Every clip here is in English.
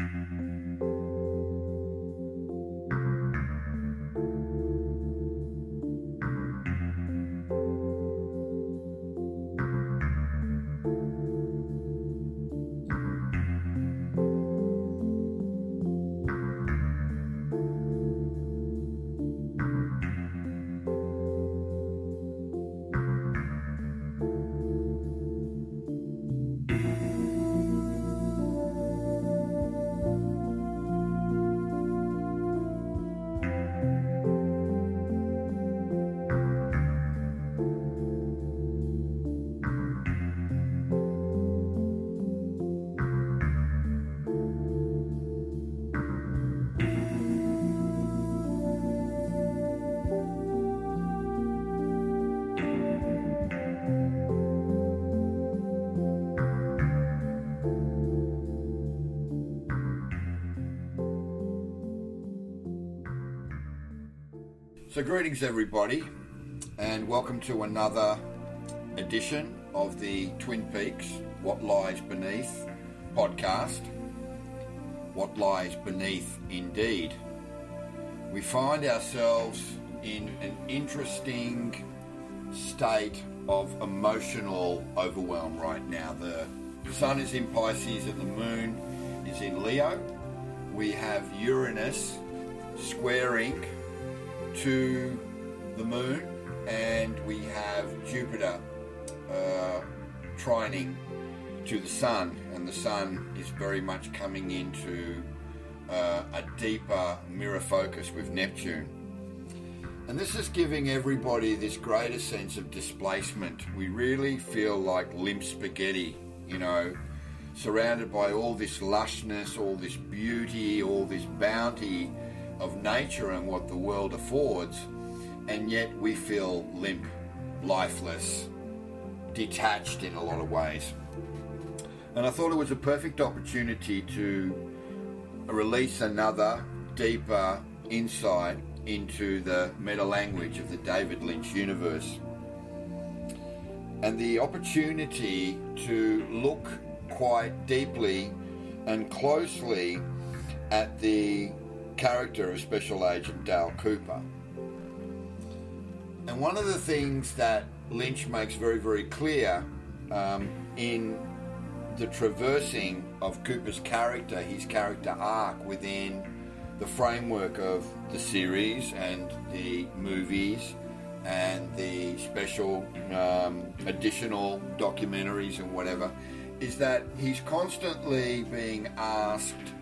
Mm-hmm. So, greetings everybody, and welcome to another edition of the Twin Peaks What Lies Beneath podcast. What Lies Beneath, indeed. We find ourselves in an interesting state of emotional overwhelm right now. The sun is in Pisces and the moon is in Leo. We have Uranus squaring to the moon, and we have Jupiter uh, trining to the sun, and the sun is very much coming into uh, a deeper mirror focus with Neptune. And this is giving everybody this greater sense of displacement. We really feel like limp spaghetti, you know, surrounded by all this lushness, all this beauty, all this bounty of nature and what the world affords, and yet we feel limp, lifeless, detached in a lot of ways. And I thought it was a perfect opportunity to release another deeper insight into the meta language of the David Lynch universe. And the opportunity to look quite deeply and closely at the character of Special Agent Dale Cooper. And one of the things that Lynch makes very, very clear um, in the traversing of Cooper's character, his character arc within the framework of the series and the movies and the special um, additional documentaries and whatever, is that he's constantly being asked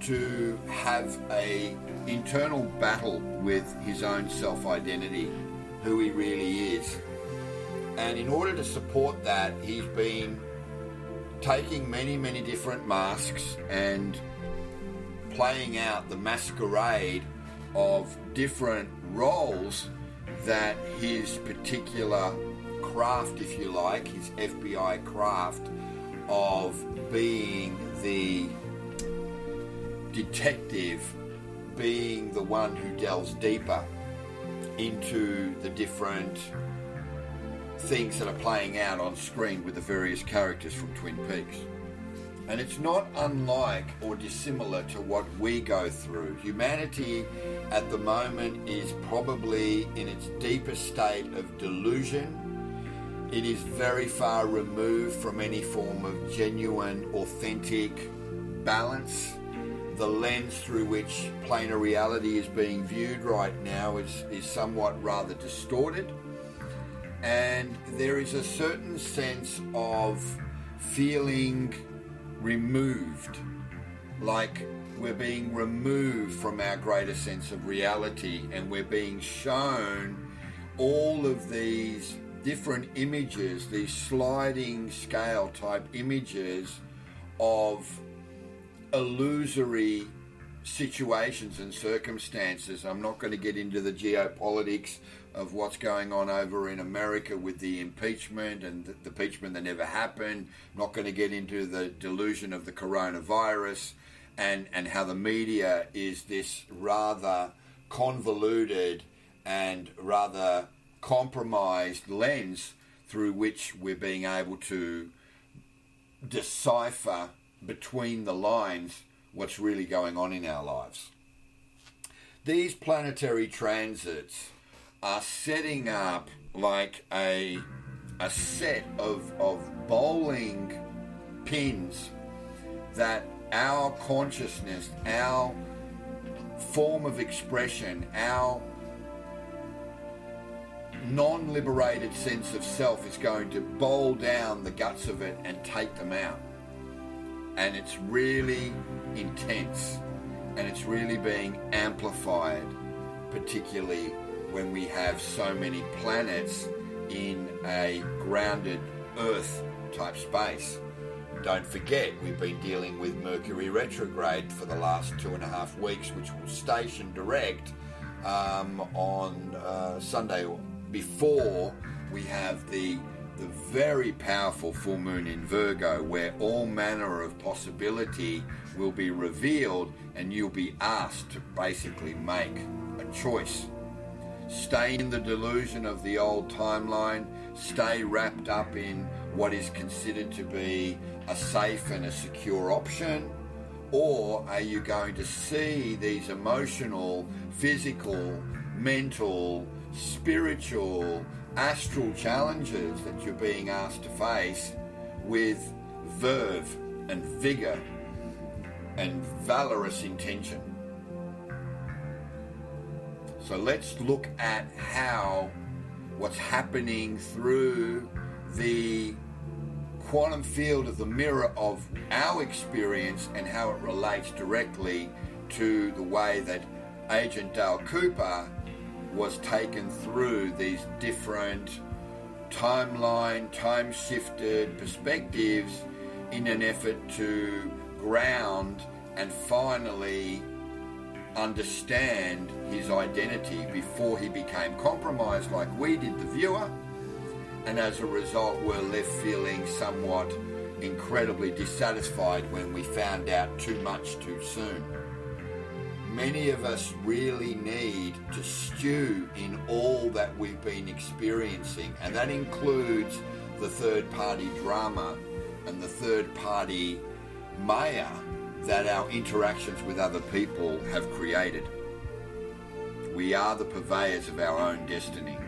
to have a internal battle with his own self-identity, who he really is. And in order to support that, he's been taking many, many different masks and playing out the masquerade of different roles that his particular craft, if you like, his FBI craft of being the detective being the one who delves deeper into the different things that are playing out on screen with the various characters from Twin Peaks. And it's not unlike or dissimilar to what we go through. Humanity at the moment is probably in its deepest state of delusion. It is very far removed from any form of genuine, authentic balance the lens through which planar reality is being viewed right now is, is somewhat rather distorted. And there is a certain sense of feeling removed, like we're being removed from our greater sense of reality and we're being shown all of these different images, these sliding scale type images of illusory situations and circumstances. I'm not going to get into the geopolitics of what's going on over in America with the impeachment and the impeachment that never happened. I'm not going to get into the delusion of the coronavirus and, and how the media is this rather convoluted and rather compromised lens through which we're being able to decipher between the lines what's really going on in our lives. These planetary transits are setting up like a, a set of, of bowling pins that our consciousness, our form of expression, our non liberated sense of self is going to bowl down the guts of it and take them out. And it's really intense and it's really being amplified, particularly when we have so many planets in a grounded Earth type space. Don't forget, we've been dealing with Mercury retrograde for the last two and a half weeks, which will station direct um, on uh, Sunday before we have the the very powerful full moon in Virgo, where all manner of possibility will be revealed, and you'll be asked to basically make a choice. Stay in the delusion of the old timeline, stay wrapped up in what is considered to be a safe and a secure option, or are you going to see these emotional, physical, mental, spiritual, astral challenges that you're being asked to face with verve and vigor and valorous intention. So let's look at how what's happening through the quantum field of the mirror of our experience and how it relates directly to the way that Agent Dale Cooper was taken through these different timeline, time shifted perspectives in an effort to ground and finally understand his identity before he became compromised, like we did, the viewer, and as a result, were left feeling somewhat incredibly dissatisfied when we found out too much too soon many of us really need to stew in all that we've been experiencing, and that includes the third party drama and the third party maya that our interactions with other people have created. We are the purveyors of our own destiny.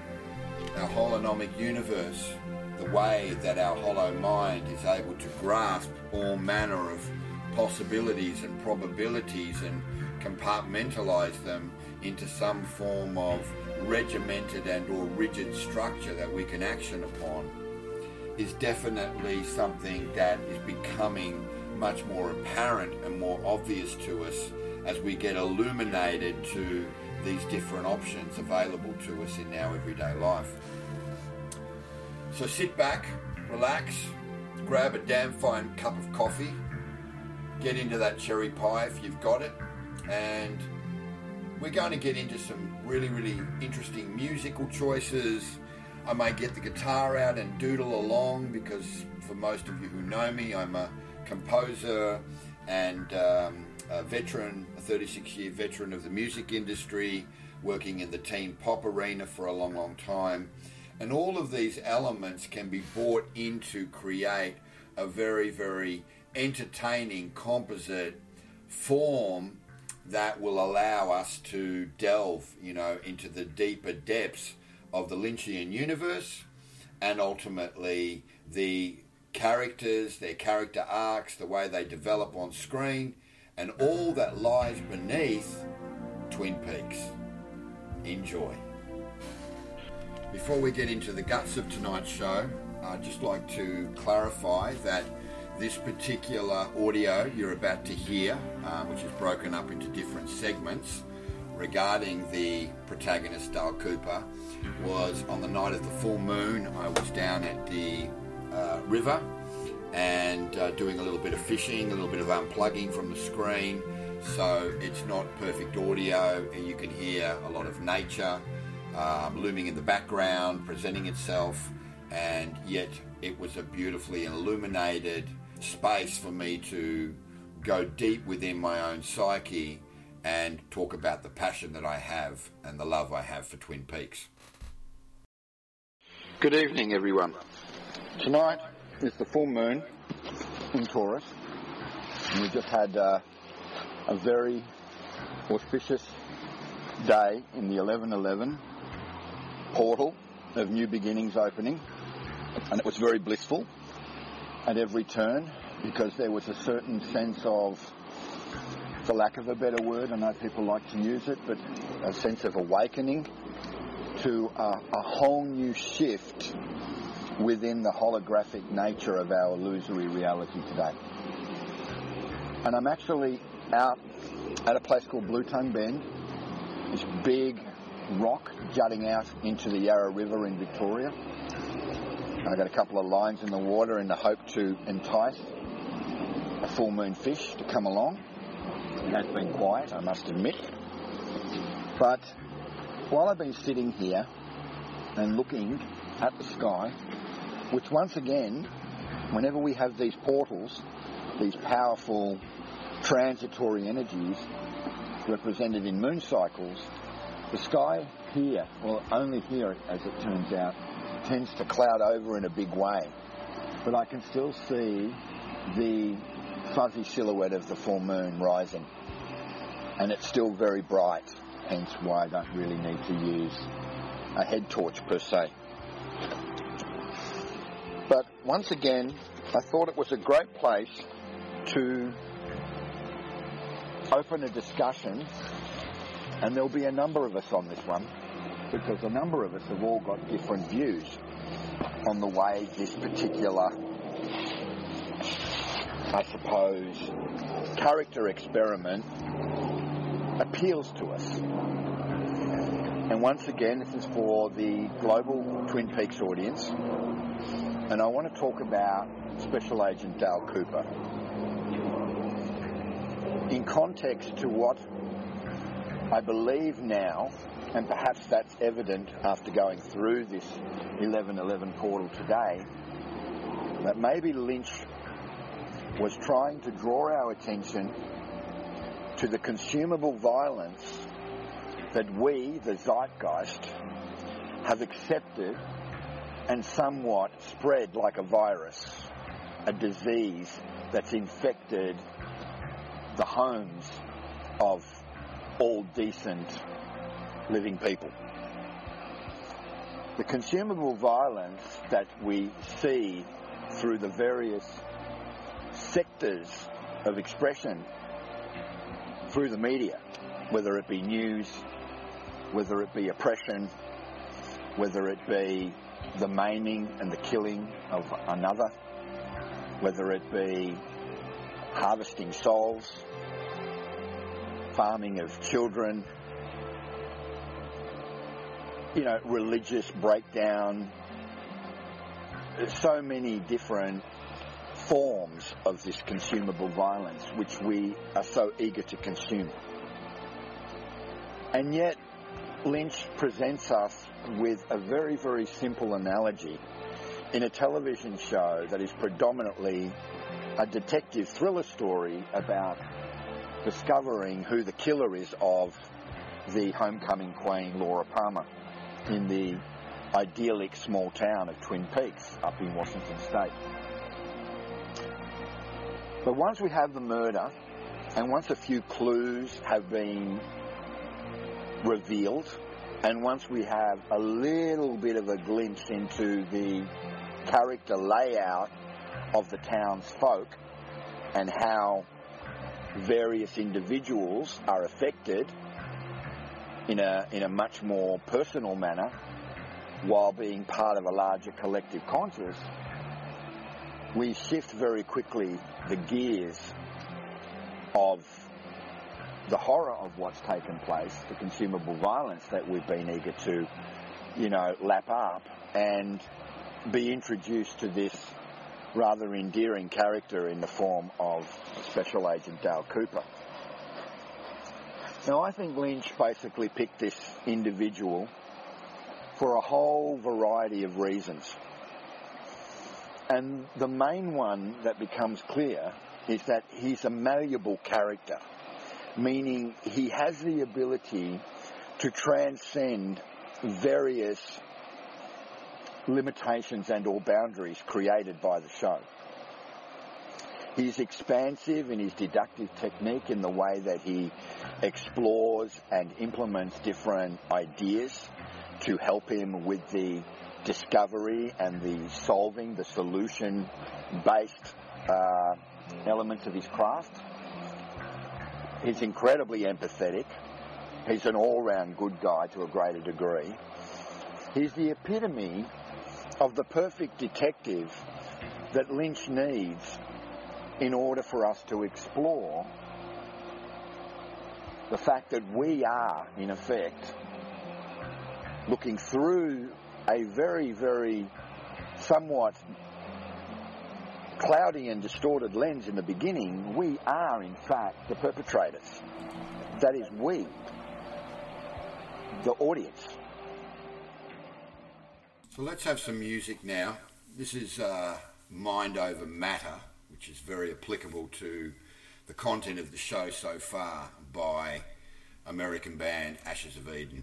Our holonomic universe, the way that our hollow mind is able to grasp all manner of possibilities and probabilities and compartmentalize them into some form of regimented and or rigid structure that we can action upon is definitely something that is becoming much more apparent and more obvious to us as we get illuminated to these different options available to us in our everyday life. So sit back, relax, grab a damn fine cup of coffee, get into that cherry pie if you've got it, and we're going to get into some really, really interesting musical choices. I may get the guitar out and doodle along because, for most of you who know me, I'm a composer and um, a veteran, a 36 year veteran of the music industry, working in the teen pop arena for a long, long time. And all of these elements can be brought in to create a very, very entertaining composite form that will allow us to delve, you know, into the deeper depths of the Lynchian universe and ultimately the characters, their character arcs, the way they develop on screen, and all that lies beneath Twin Peaks. Enjoy. Before we get into the guts of tonight's show, I'd just like to clarify that this particular audio you're about to hear, uh, which is broken up into different segments regarding the protagonist Dale Cooper, was on the night of the full moon. I was down at the uh, river and uh, doing a little bit of fishing, a little bit of unplugging from the screen. So it's not perfect audio, and you can hear a lot of nature um, looming in the background, presenting itself, and yet it was a beautifully illuminated space for me to go deep within my own psyche and talk about the passion that I have and the love I have for Twin Peaks. Good evening, everyone. Tonight is the full moon in Taurus, and we just had uh, a very auspicious day in the 1111 portal of New Beginnings opening, and it was very blissful at every turn because there was a certain sense of, for lack of a better word, I know people like to use it, but a sense of awakening to a, a whole new shift within the holographic nature of our illusory reality today. And I'm actually out at a place called Blue Tongue Bend, this big rock jutting out into the Yarra River in Victoria. I got a couple of lines in the water in the hope to entice a full moon fish to come along. It has been quiet, I must admit. But while I've been sitting here and looking at the sky, which once again, whenever we have these portals, these powerful transitory energies represented in moon cycles, the sky here, well, only here as it turns out, tends to cloud over in a big way. But I can still see the fuzzy silhouette of the full moon rising. And it's still very bright, hence why I don't really need to use a head torch per se. But once again, I thought it was a great place to open a discussion, and there'll be a number of us on this one, because a number of us have all got different views on the way this particular, I suppose, character experiment appeals to us. And once again, this is for the global Twin Peaks audience, and I want to talk about Special Agent Dale Cooper in context to what I believe now, and perhaps that's evident after going through this 1111 portal today, that maybe Lynch was trying to draw our attention to the consumable violence that we, the zeitgeist, have accepted and somewhat spread like a virus, a disease that's infected the homes of all decent living people. The consumable violence that we see through the various sectors of expression through the media, whether it be news, whether it be oppression, whether it be the maiming and the killing of another, whether it be harvesting souls, farming of children, you know, religious breakdown. So many different forms of this consumable violence which we are so eager to consume. And yet, Lynch presents us with a very, very simple analogy in a television show that is predominantly a detective thriller story about discovering who the killer is of the homecoming queen Laura Palmer in the idyllic small town of Twin Peaks up in Washington State. But once we have the murder and once a few clues have been revealed and once we have a little bit of a glimpse into the character layout of the townsfolk and how various individuals are affected in a, in a much more personal manner while being part of a larger collective conscious, we shift very quickly the gears of the horror of what's taken place, the consumable violence that we've been eager to, you know, lap up and be introduced to this rather endearing character in the form of Special Agent Dale Cooper. Now, I think Lynch basically picked this individual for a whole variety of reasons. And the main one that becomes clear is that he's a malleable character, meaning he has the ability to transcend various limitations and or boundaries created by the show. He's expansive in his deductive technique in the way that he explores and implements different ideas to help him with the discovery and the solving, the solution based uh, elements of his craft. He's incredibly empathetic. He's an all round good guy to a greater degree. He's the epitome of the perfect detective that Lynch needs in order for us to explore the fact that we are, in effect, looking through a very, very somewhat cloudy and distorted lens in the beginning, we are, in fact, the perpetrators. That is, we, the audience. So let's have some music now. This is uh, Mind Over Matter, which is very applicable to the content of the show so far by American band Ashes of Eden.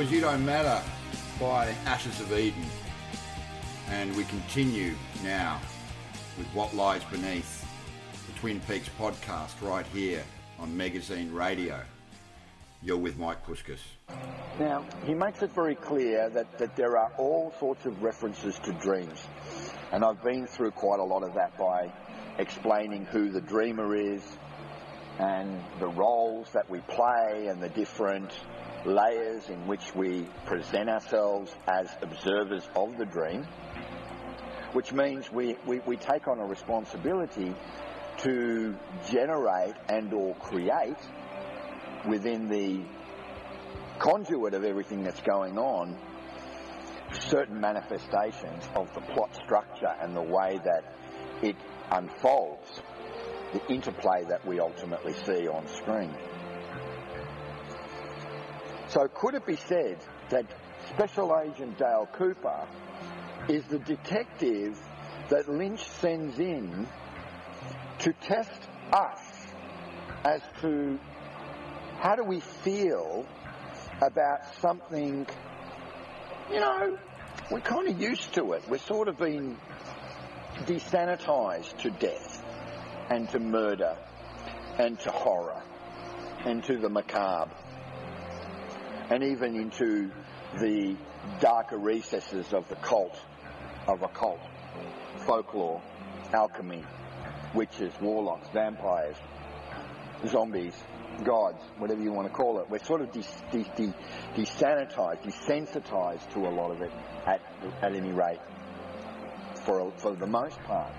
Was You Don't Matter by Ashes of Eden. And we continue now with What Lies Beneath, the Twin Peaks podcast, right here on Magazine Radio. You're with Mike Puskas. Now, he makes it very clear that, that there are all sorts of references to dreams. And I've been through quite a lot of that by explaining who the dreamer is and the roles that we play and the different layers in which we present ourselves as observers of the dream, which means we, we, we take on a responsibility to generate and or create within the conduit of everything that's going on certain manifestations of the plot structure and the way that it unfolds, the interplay that we ultimately see on screen. So could it be said that Special Agent Dale Cooper is the detective that Lynch sends in to test us as to how do we feel about something, you know, we're kind of used to it. We're sort of been desanitized to death and to murder and to horror and to the macabre and even into the darker recesses of the cult, of occult, folklore, alchemy, witches, warlocks, vampires, zombies, gods, whatever you want to call it. We're sort of de- de- de- desanitized, desensitized to a lot of it at, at any rate, for, for the most part.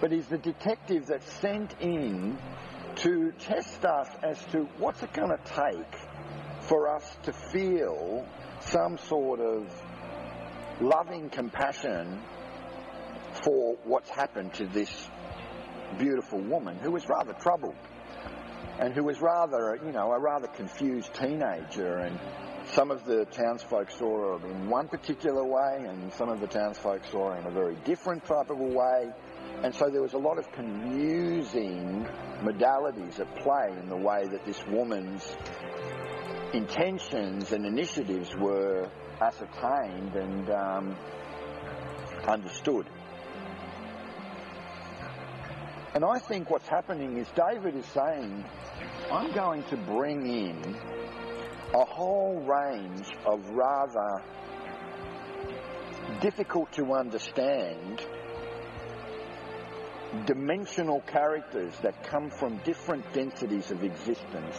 But he's the detective that's sent in to test us as to what's it going to take for us to feel some sort of loving compassion for what's happened to this beautiful woman who was rather troubled and who was rather, you know, a rather confused teenager. And some of the townsfolk saw her in one particular way, and some of the townsfolk saw her in a very different type of a way. And so there was a lot of confusing modalities at play in the way that this woman's intentions and initiatives were ascertained and um, understood. And I think what's happening is David is saying, I'm going to bring in a whole range of rather difficult to understand dimensional characters that come from different densities of existence.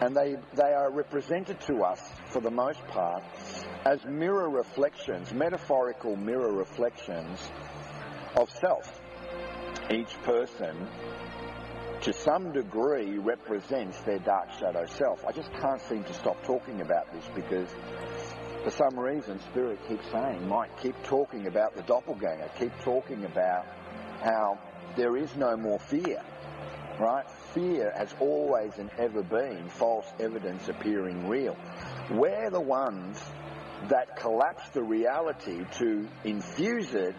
And they, they are represented to us, for the most part, as mirror reflections, metaphorical mirror reflections of self. Each person, to some degree, represents their dark shadow self. I just can't seem to stop talking about this because for some reason, Spirit keeps saying, Mike, keep talking about the doppelganger, keep talking about how there is no more fear, right? Fear has always and ever been false evidence appearing real. We're the ones that collapse the reality to infuse it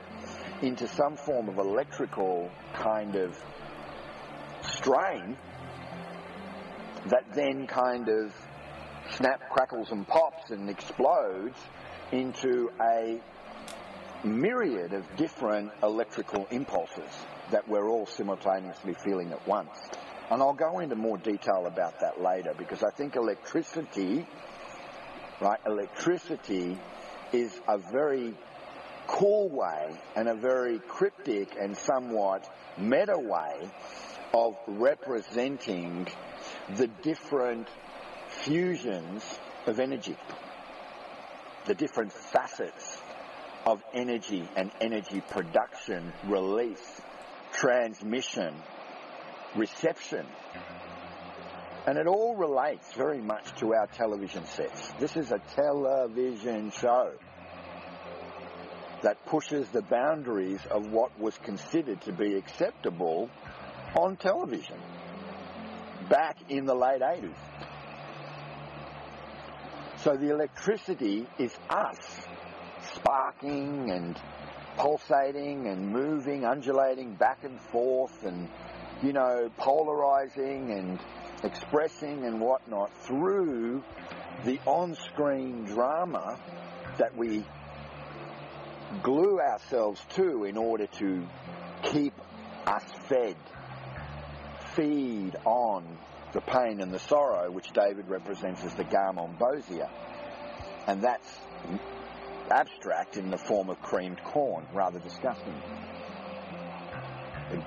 into some form of electrical kind of strain that then kind of snap, crackles, and pops and explodes into a myriad of different electrical impulses that we're all simultaneously feeling at once. And I'll go into more detail about that later because I think electricity, right, electricity is a very cool way and a very cryptic and somewhat meta way of representing the different fusions of energy, the different facets of energy and energy production, release, transmission, reception. And it all relates very much to our television sets. This is a television show that pushes the boundaries of what was considered to be acceptable on television back in the late 80s. So the electricity is us sparking and pulsating and moving, undulating back and forth and, you know, polarizing and expressing and whatnot through the on-screen drama that we glue ourselves to in order to keep us fed, feed on the pain and the sorrow, which David represents as the Garmonbozia. And that's abstract in the form of creamed corn, rather disgusting. The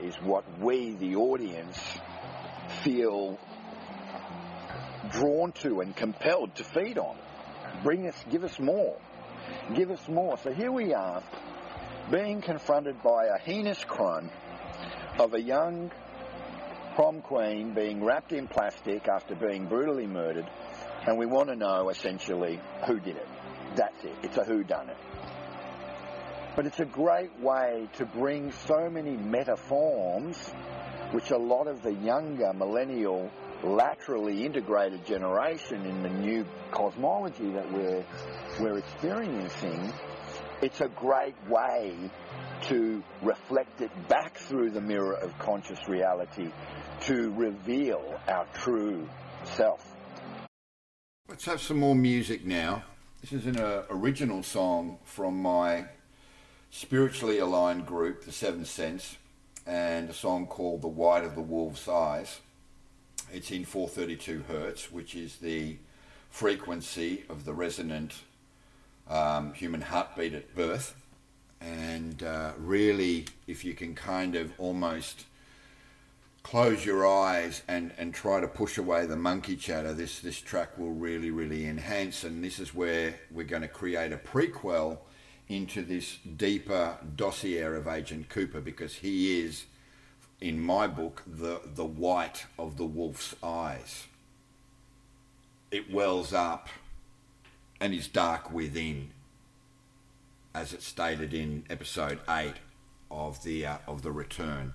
is what we, the audience, feel drawn to and compelled to feed on. Bring us, give us more. Give us more. So here we are, being confronted by a heinous crime of a young prom queen being wrapped in plastic after being brutally murdered, and we want to know essentially who did it. That's it. It's a who done it. But it's a great way to bring so many meta forms, which a lot of the younger millennial laterally integrated generation in the new cosmology that we're we're experiencing, it's a great way to reflect it back through the mirror of conscious reality to reveal our true self. Let's have some more music now. This is an uh, original song from my spiritually aligned group, The Seventh Sense, and a song called The White of the Wolf's Eyes. It's in 432 hertz, which is the frequency of the resonant um, human heartbeat at birth. And uh, really, if you can kind of almost close your eyes and, and try to push away the monkey chatter, this, this track will really, really enhance. And this is where we're going to create a prequel into this deeper dossier of Agent Cooper because he is, in my book, the, the white of the wolf's eyes. It wells up and is dark within, as it's stated in episode 8 of the, uh, of the Return.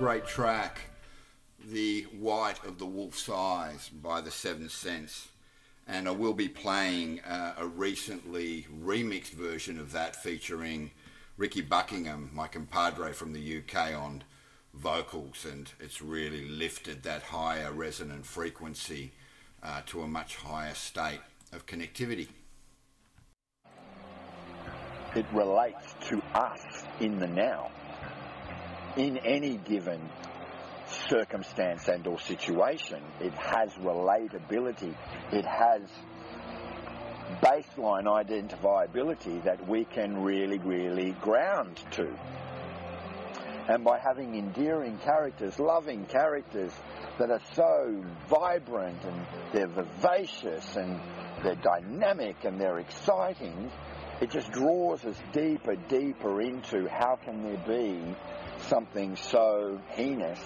Great track, The White of the Wolf's Eyes by the Seventh Sense. And I will be playing uh, a recently remixed version of that featuring Ricky Buckingham, my compadre from the UK, on vocals. And it's really lifted that higher resonant frequency uh, to a much higher state of connectivity it relates to us in the now. In any given circumstance and or situation, it has relatability. It has baseline identifiability that we can really, really ground to. And by having endearing characters, loving characters that are so vibrant and they're vivacious and they're dynamic and they're exciting, it just draws us deeper, deeper into how can there be something so heinous,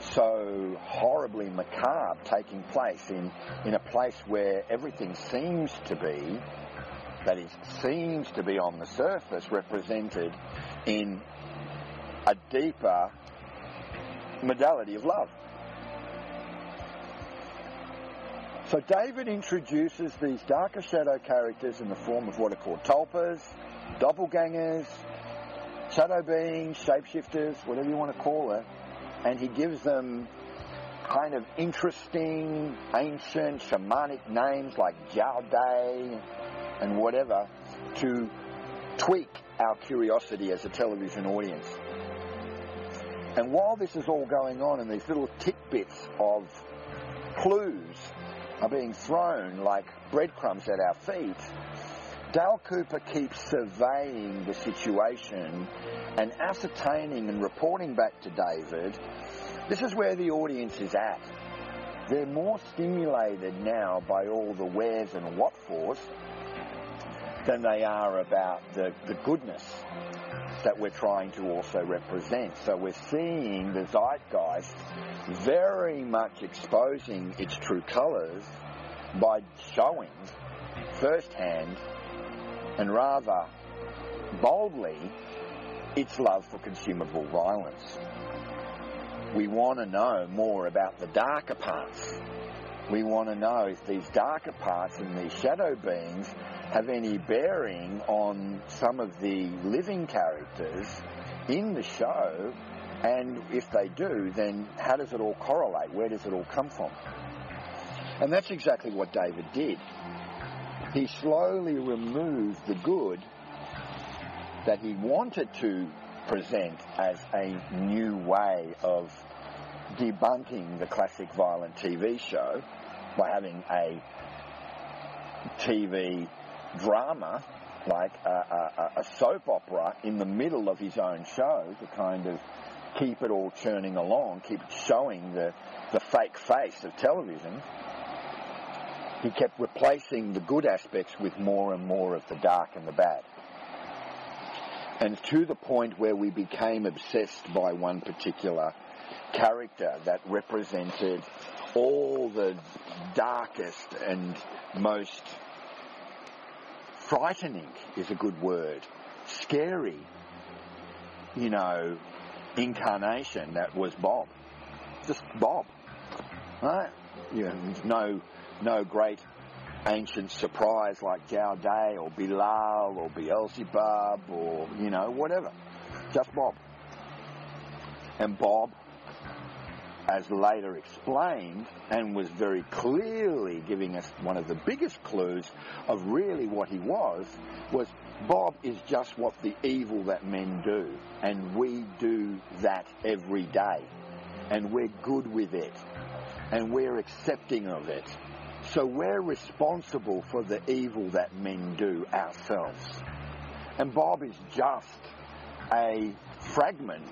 so horribly macabre taking place in, in a place where everything seems to be, that is, seems to be on the surface represented in a deeper modality of love. So David introduces these darker shadow characters in the form of what are called tulpas, doppelgangers, shadow beings, shapeshifters, whatever you want to call it, and he gives them kind of interesting, ancient, shamanic names like Jowday and whatever to tweak our curiosity as a television audience. And while this is all going on and these little tidbits of clues are being thrown like breadcrumbs at our feet, Dale Cooper keeps surveying the situation and ascertaining and reporting back to David. This is where the audience is at. They're more stimulated now by all the wheres and what fors than they are about the, the goodness that we're trying to also represent. So we're seeing the zeitgeist very much exposing its true colours by showing firsthand and rather boldly its love for consumable violence. We want to know more about the darker parts. We want to know if these darker parts and these shadow beings have any bearing on some of the living characters in the show, and if they do, then how does it all correlate? Where does it all come from? And that's exactly what David did. He slowly removed the good that he wanted to present as a new way of debunking the classic violent TV show by having a TV drama, like a, a, a, soap opera, in the middle of his own show to kind of keep it all churning along, keep showing the, the fake face of television. He kept replacing the good aspects with more and more of the dark and the bad. And to the point where we became obsessed by one particular character that represented all the darkest and most frightening is a good word, scary, you know, incarnation that was Bob. Just Bob. Right? You know, no, no great ancient surprise like Jowday or Bilal or Beelzebub or, you know, whatever. Just Bob. And Bob as later explained, and was very clearly giving us one of the biggest clues of really what he was, was Bob is just what the evil that men do, and we do that every day, and we're good with it, and we're accepting of it. So we're responsible for the evil that men do ourselves. And Bob is just a fragment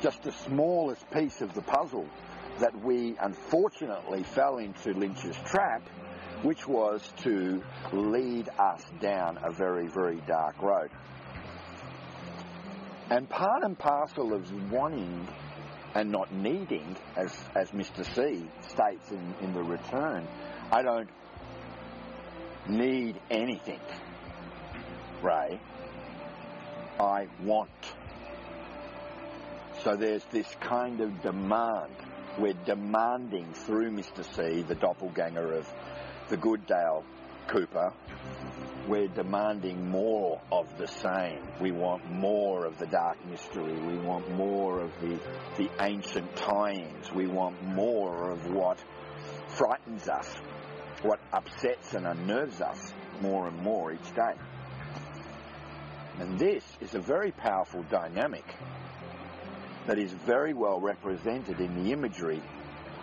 just the smallest piece of the puzzle that we unfortunately fell into Lynch's trap, which was to lead us down a very, very dark road. And part and parcel of wanting and not needing, as, as Mr. C states in, in the return, I don't need anything, Ray. I want So there's this kind of demand. We're demanding through Mr. C, the doppelganger of the good Dale Cooper, we're demanding more of the same. We want more of the dark mystery. We want more of the, the ancient tie-ins. We want more of what frightens us, what upsets and unnerves us more and more each day. And this is a very powerful dynamic that is very well represented in the imagery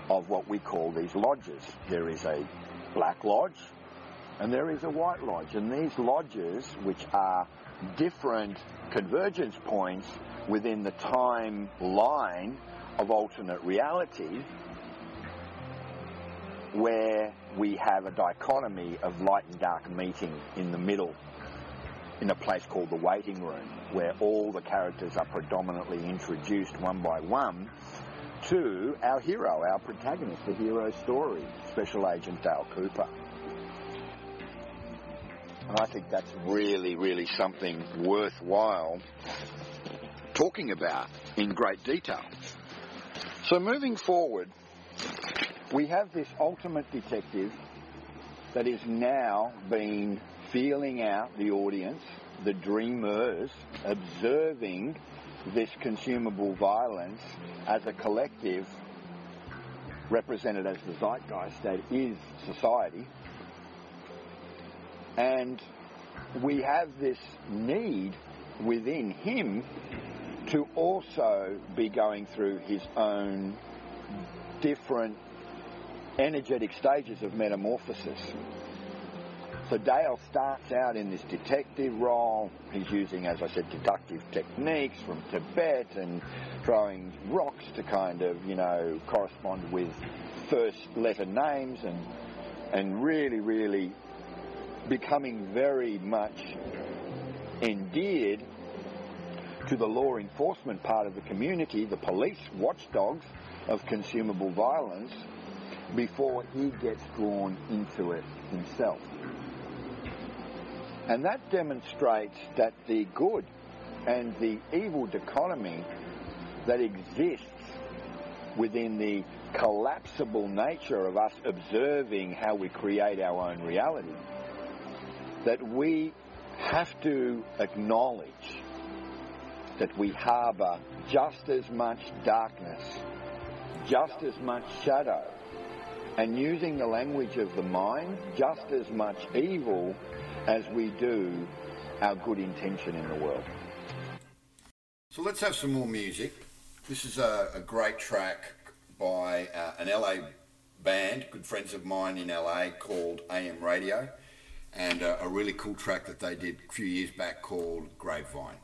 of what we call these lodges. There is a black lodge and there is a white lodge. And these lodges, which are different convergence points within the time line of alternate reality, where we have a dichotomy of light and dark meeting in the middle in a place called the waiting room, where all the characters are predominantly introduced one by one to our hero, our protagonist, the hero's story, Special Agent Dale Cooper. And I think that's really, really something worthwhile talking about in great detail. So moving forward, we have this ultimate detective that is now being feeling out the audience, the dreamers, observing this consumable violence as a collective represented as the zeitgeist that is society. And we have this need within him to also be going through his own different energetic stages of metamorphosis. So Dale starts out in this detective role. He's using, as I said, deductive techniques from Tibet and throwing rocks to kind of, you know, correspond with first letter names and and really, really becoming very much endeared to the law enforcement part of the community, the police watchdogs of consumable violence, before he gets drawn into it himself. And that demonstrates that the good and the evil dichotomy that exists within the collapsible nature of us observing how we create our own reality, that we have to acknowledge that we harbour just as much darkness, just as much shadow, and using the language of the mind, just as much evil as we do our good intention in the world. So let's have some more music. This is a, a great track by uh, an LA band, good friends of mine in LA, called AM Radio, and uh, a really cool track that they did a few years back called Grapevine.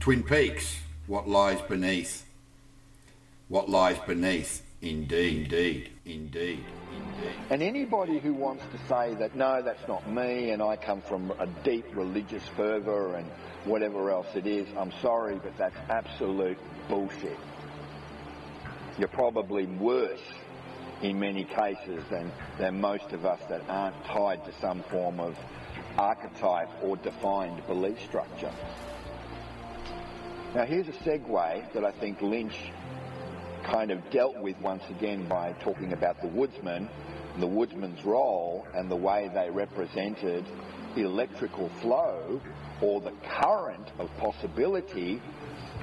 Twin Peaks, What Lies Beneath. What Lies Beneath, indeed, indeed, indeed, indeed. And anybody who wants to say that, no, that's not me, and I come from a deep religious fervour and whatever else it is, I'm sorry, but that's absolute bullshit. You're probably worse in many cases than, than most of us that aren't tied to some form of archetype or defined belief structure. Now, here's a segue that I think Lynch kind of dealt with once again by talking about the woodsman, the woodsman's role, and the way they represented the electrical flow or the current of possibility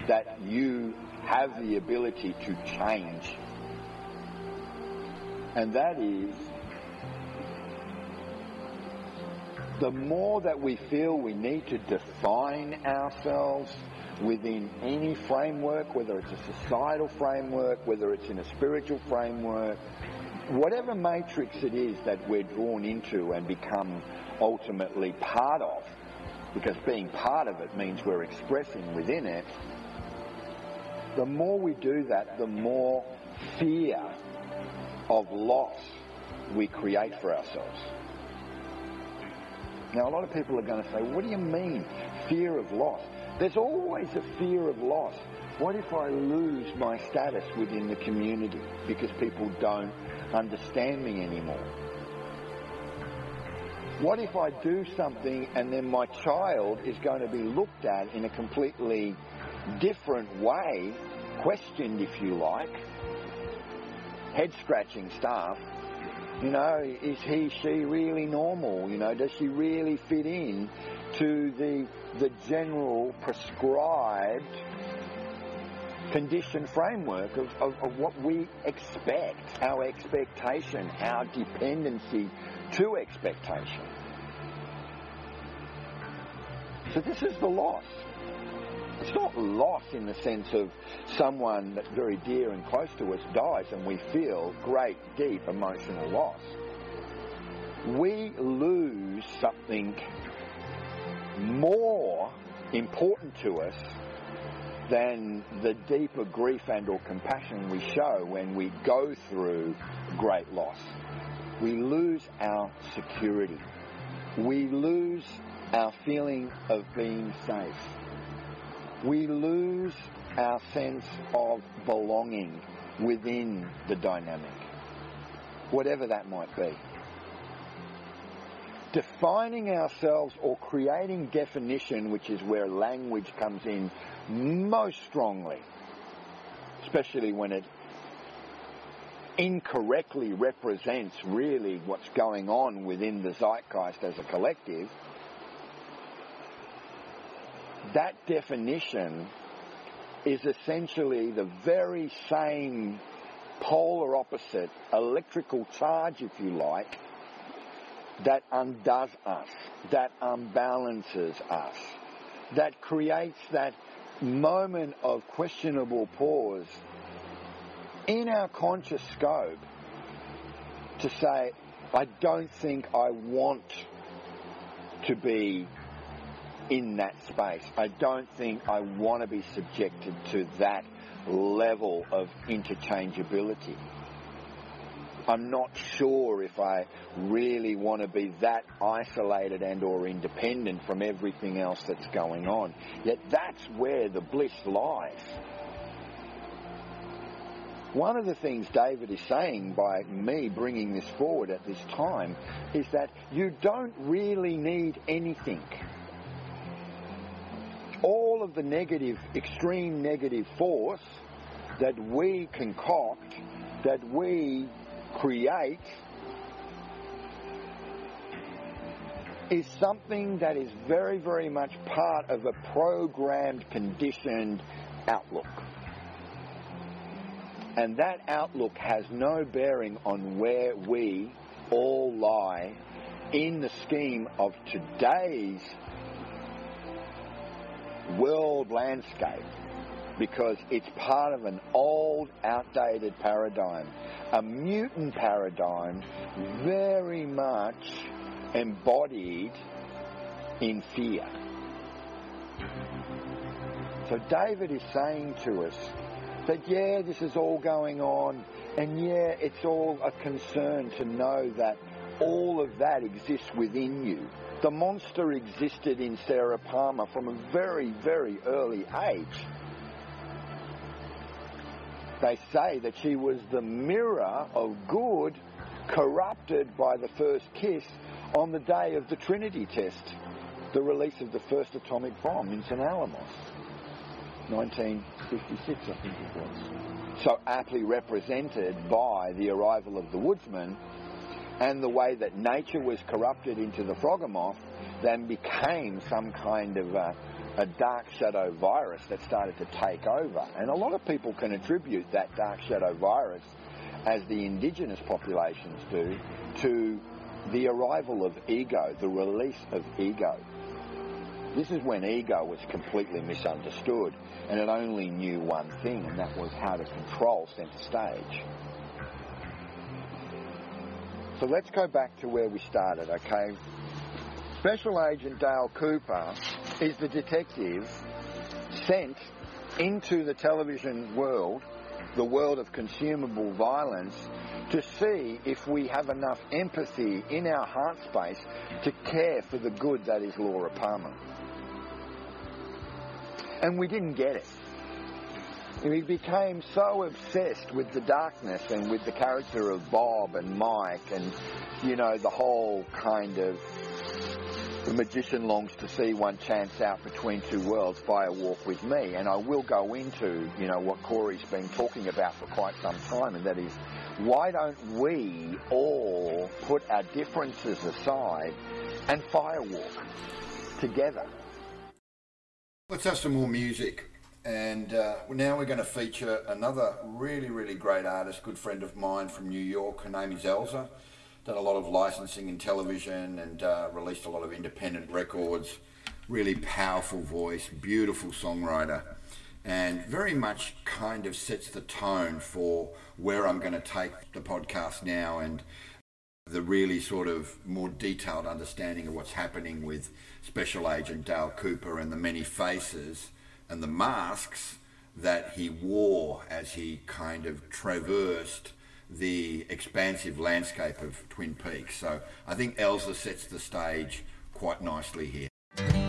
that you have the ability to change. And that is the more that we feel we need to define ourselves within any framework, whether it's a societal framework, whether it's in a spiritual framework, whatever matrix it is that we're drawn into and become ultimately part of, because being part of it means we're expressing within it, the more we do that, the more fear of loss we create for ourselves. Now, a lot of people are going to say, what do you mean, fear of loss? There's always a fear of loss. What if I lose my status within the community because people don't understand me anymore? What if I do something and then my child is going to be looked at in a completely different way, questioned if you like, head scratching stuff? You know, is he, she really normal? You know, does she really fit in to the, the general prescribed condition framework of, of, of what we expect, our expectation, our dependency to expectation. So this is the loss. It's not loss in the sense of someone that's very dear and close to us dies and we feel great, deep emotional loss. We lose something more important to us than the deeper grief and or compassion we show when we go through great loss. We lose our security. We lose our feeling of being safe. We lose our sense of belonging within the dynamic, whatever that might be. Defining ourselves or creating definition, which is where language comes in most strongly, especially when it incorrectly represents really what's going on within the zeitgeist as a collective, that definition is essentially the very same polar opposite electrical charge, if you like, that undoes us, that unbalances us, that creates that moment of questionable pause in our conscious scope to say, I don't think I want to be in that space. I don't think I want to be subjected to that level of interchangeability. I'm not sure if I really want to be that isolated and or independent from everything else that's going on. Yet that's where the bliss lies. One of the things David is saying by me bringing this forward at this time is that you don't really need anything. All of the negative, extreme negative force that we concoct, that we create, is something that is very, very much part of a programmed, conditioned outlook. And that outlook has no bearing on where we all lie in the scheme of today's world landscape because it's part of an old, outdated paradigm, a mutant paradigm very much embodied in fear. So David is saying to us that, yeah, this is all going on, and yeah, it's all a concern to know that all of that exists within you. The monster existed in Sarah Palmer from a very, very early age. They say that she was the mirror of good corrupted by the first kiss on the day of the Trinity test, the release of the first atomic bomb in St. Alamos. 1956, I think it was. So aptly represented by the arrival of the woodsman and the way that nature was corrupted into the froggermoth, then became some kind of a, a dark shadow virus that started to take over. And a lot of people can attribute that dark shadow virus, as the indigenous populations do, to the arrival of ego, the release of ego. This is when ego was completely misunderstood and it only knew one thing, and that was how to control center stage. So let's go back to where we started, okay? Special Agent Dale Cooper is the detective sent into the television world, the world of consumable violence, to see if we have enough empathy in our heart space to care for the good that is Laura Palmer. And we didn't get it. We became so obsessed with the darkness and with the character of Bob and Mike and, you know, the whole kind of the magician longs to see one chance out between two worlds fire walk with me. And I will go into, you know, what Corey's been talking about for quite some time, and that is why don't we all put our differences aside and firewalk together? Let's have some more music. And uh, now we're going to feature another really, really great artist, good friend of mine from New York. Her name is Elza. Done a lot of licensing in television and uh, released a lot of independent records. Really powerful voice, beautiful songwriter, and very much kind of sets the tone for where I'm going to take the podcast now and the really sort of more detailed understanding of what's happening with Special Agent Dale Cooper and the many faces and the masks that he wore as he kind of traversed the expansive landscape of Twin Peaks. So I think Elza sets the stage quite nicely here.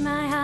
My eyes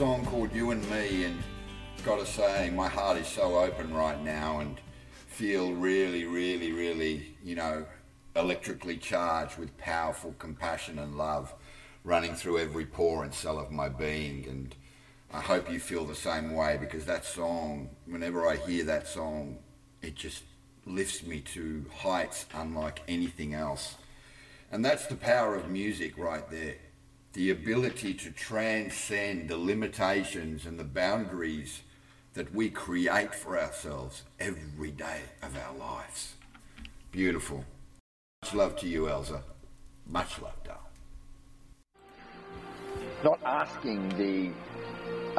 song called You and Me. And gotta say, my heart is so open right now, and feel really, really, really, you know, electrically charged with powerful compassion and love running through every pore and cell of my being. And I hope you feel the same way because that song, whenever I hear that song, it just lifts me to heights unlike anything else. And that's the power of music right there. The ability to transcend the limitations and the boundaries that we create for ourselves every day of our lives. Beautiful. Much love to you, Elsa. Much love, darling. Not asking the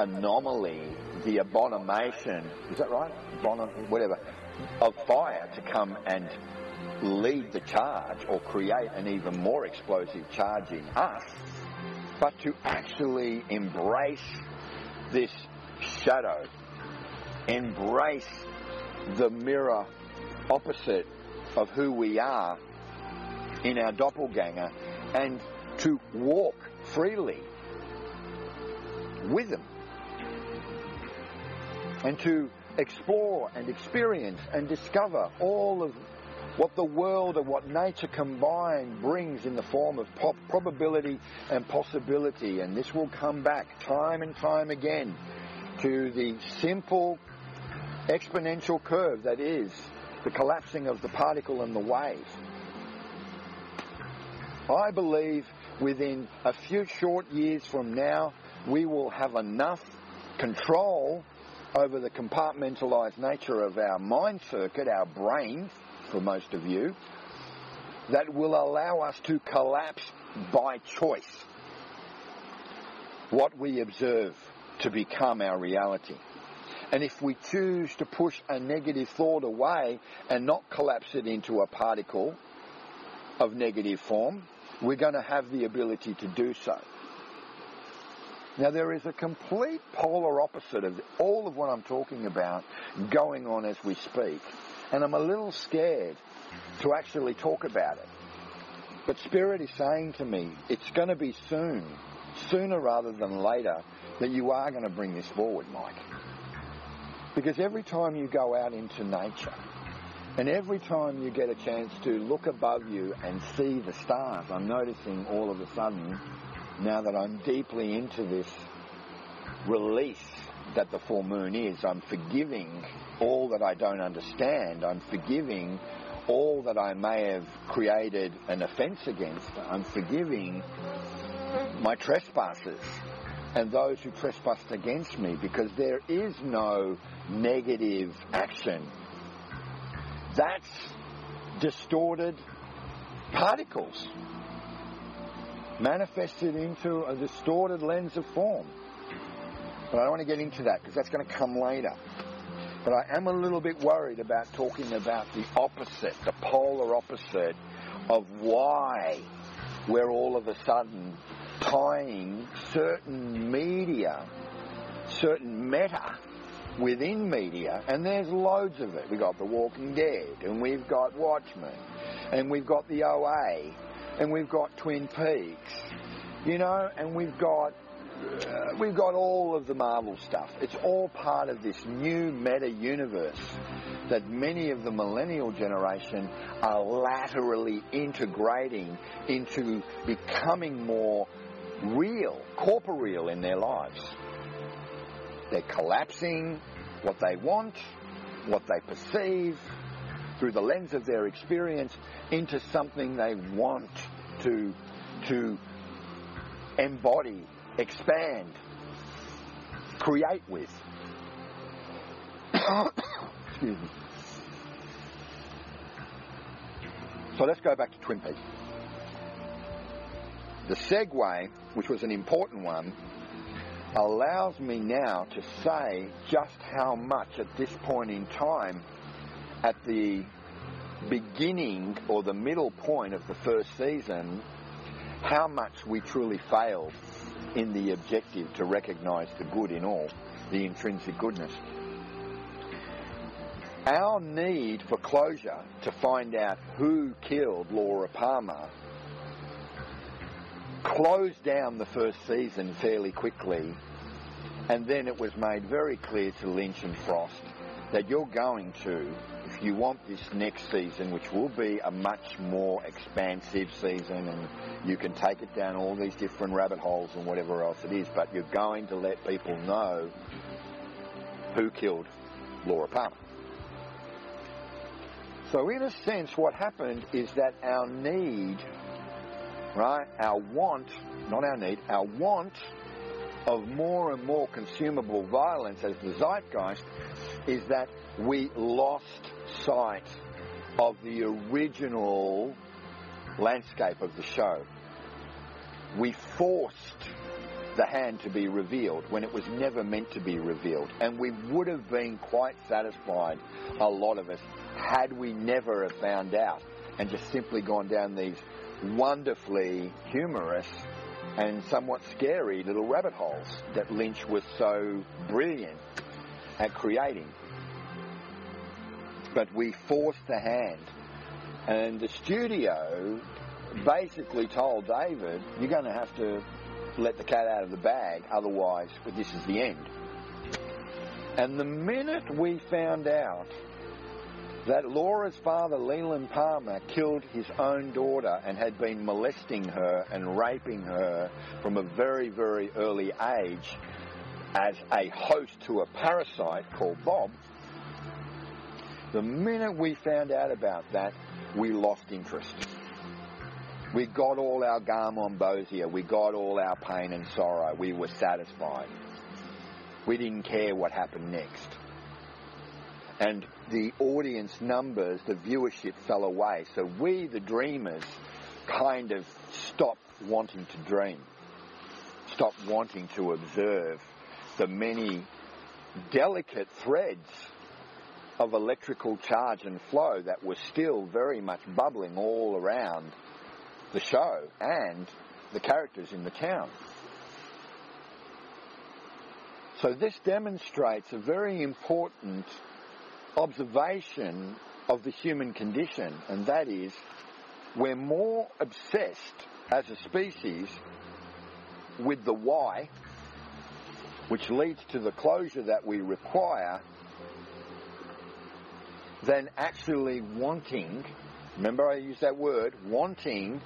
anomaly, the abomination, is that right? Whatever, of fire to come and lead the charge or create an even more explosive charge in us, but to actually embrace this shadow, embrace the mirror opposite of who we are in our doppelganger, and to walk freely with them and to explore and experience and discover all of what the world and what nature combined brings in the form of probability and possibility. And this will come back time and time again to the simple exponential curve that is the collapsing of the particle and the wave. I believe within a few short years from now, we will have enough control over the compartmentalized nature of our mind circuit, our brain, for most of you, that will allow us to collapse by choice what we observe to become our reality. And if we choose to push a negative thought away and not collapse it into a particle of negative form, we're going to have the ability to do so. Now, there is a complete polar opposite of all of what I'm talking about going on as we speak, and I'm a little scared to actually talk about it. But Spirit is saying to me, it's going to be soon, sooner rather than later, that you are going to bring this forward, Mike. Because every time you go out into nature, and every time you get a chance to look above you and see the stars, I'm noticing all of a sudden, now that I'm deeply into this release that the full moon is, I'm forgiving all that I don't understand. I'm forgiving all that I may have created an offense against. I'm forgiving my trespasses and those who trespassed against me because there is no negative action. That's distorted particles manifested into a distorted lens of form. But I don't want to get into that because that's going to come later. But I am a little bit worried about talking about the opposite, the polar opposite of why we're all of a sudden tying certain media, certain meta within media, and there's loads of it. We've got The Walking Dead, and we've got Watchmen, and we've got the OA, and we've got Twin Peaks, you know, and we've got uh, we've got all of the Marvel stuff. It's all part of this new meta universe that many of the millennial generation are laterally integrating into becoming more real, corporeal in their lives. They're collapsing what they want, what they perceive through the lens of their experience into something they want to to embody, expand, create with. Excuse me. So let's go back to Twin Peaks. The segue, which was an important one, allows me now to say just how much at this point in time, at the beginning or the middle point of the first season, how much we truly failed in the objective to recognize the good in all, the intrinsic goodness. Our need for closure to find out who killed Laura Palmer closed down the first season fairly quickly, and then it was made very clear to Lynch and Frost that you're going to, you want this next season, which will be a much more expansive season, and you can take it down all these different rabbit holes and whatever else it is, but you're going to let people know who killed Laura Palmer. So, in a sense, what happened is that our need, right, our want, not our need, our want of more and more consumable violence as the zeitgeist is that we lost sight of the original landscape of the show. We forced the hand to be revealed when it was never meant to be revealed. And we would have been quite satisfied, a lot of us, had we never have found out and just simply gone down these wonderfully humorous and somewhat scary little rabbit holes that Lynch was so brilliant at creating. But we forced the hand. And the studio basically told David, you're going to have to let the cat out of the bag, otherwise, this is the end. And the minute we found out that Laura's father, Leland Palmer, killed his own daughter and had been molesting her and raping her from a very, very early age as a host to a parasite called Bob, the minute we found out about that, we lost interest. We got all our garmonbozia, we got all our pain and sorrow, we were satisfied. We didn't care what happened next. And the audience numbers, the viewership fell away. So we, the dreamers, kind of stopped wanting to dream, stopped wanting to observe the many delicate threads of electrical charge and flow that were still very much bubbling all around the show and the characters in the town. So this demonstrates a very important observation of the human condition, and that is we're more obsessed as a species with the why, which leads to the closure that we require, than actually wanting, remember I used that word, wanting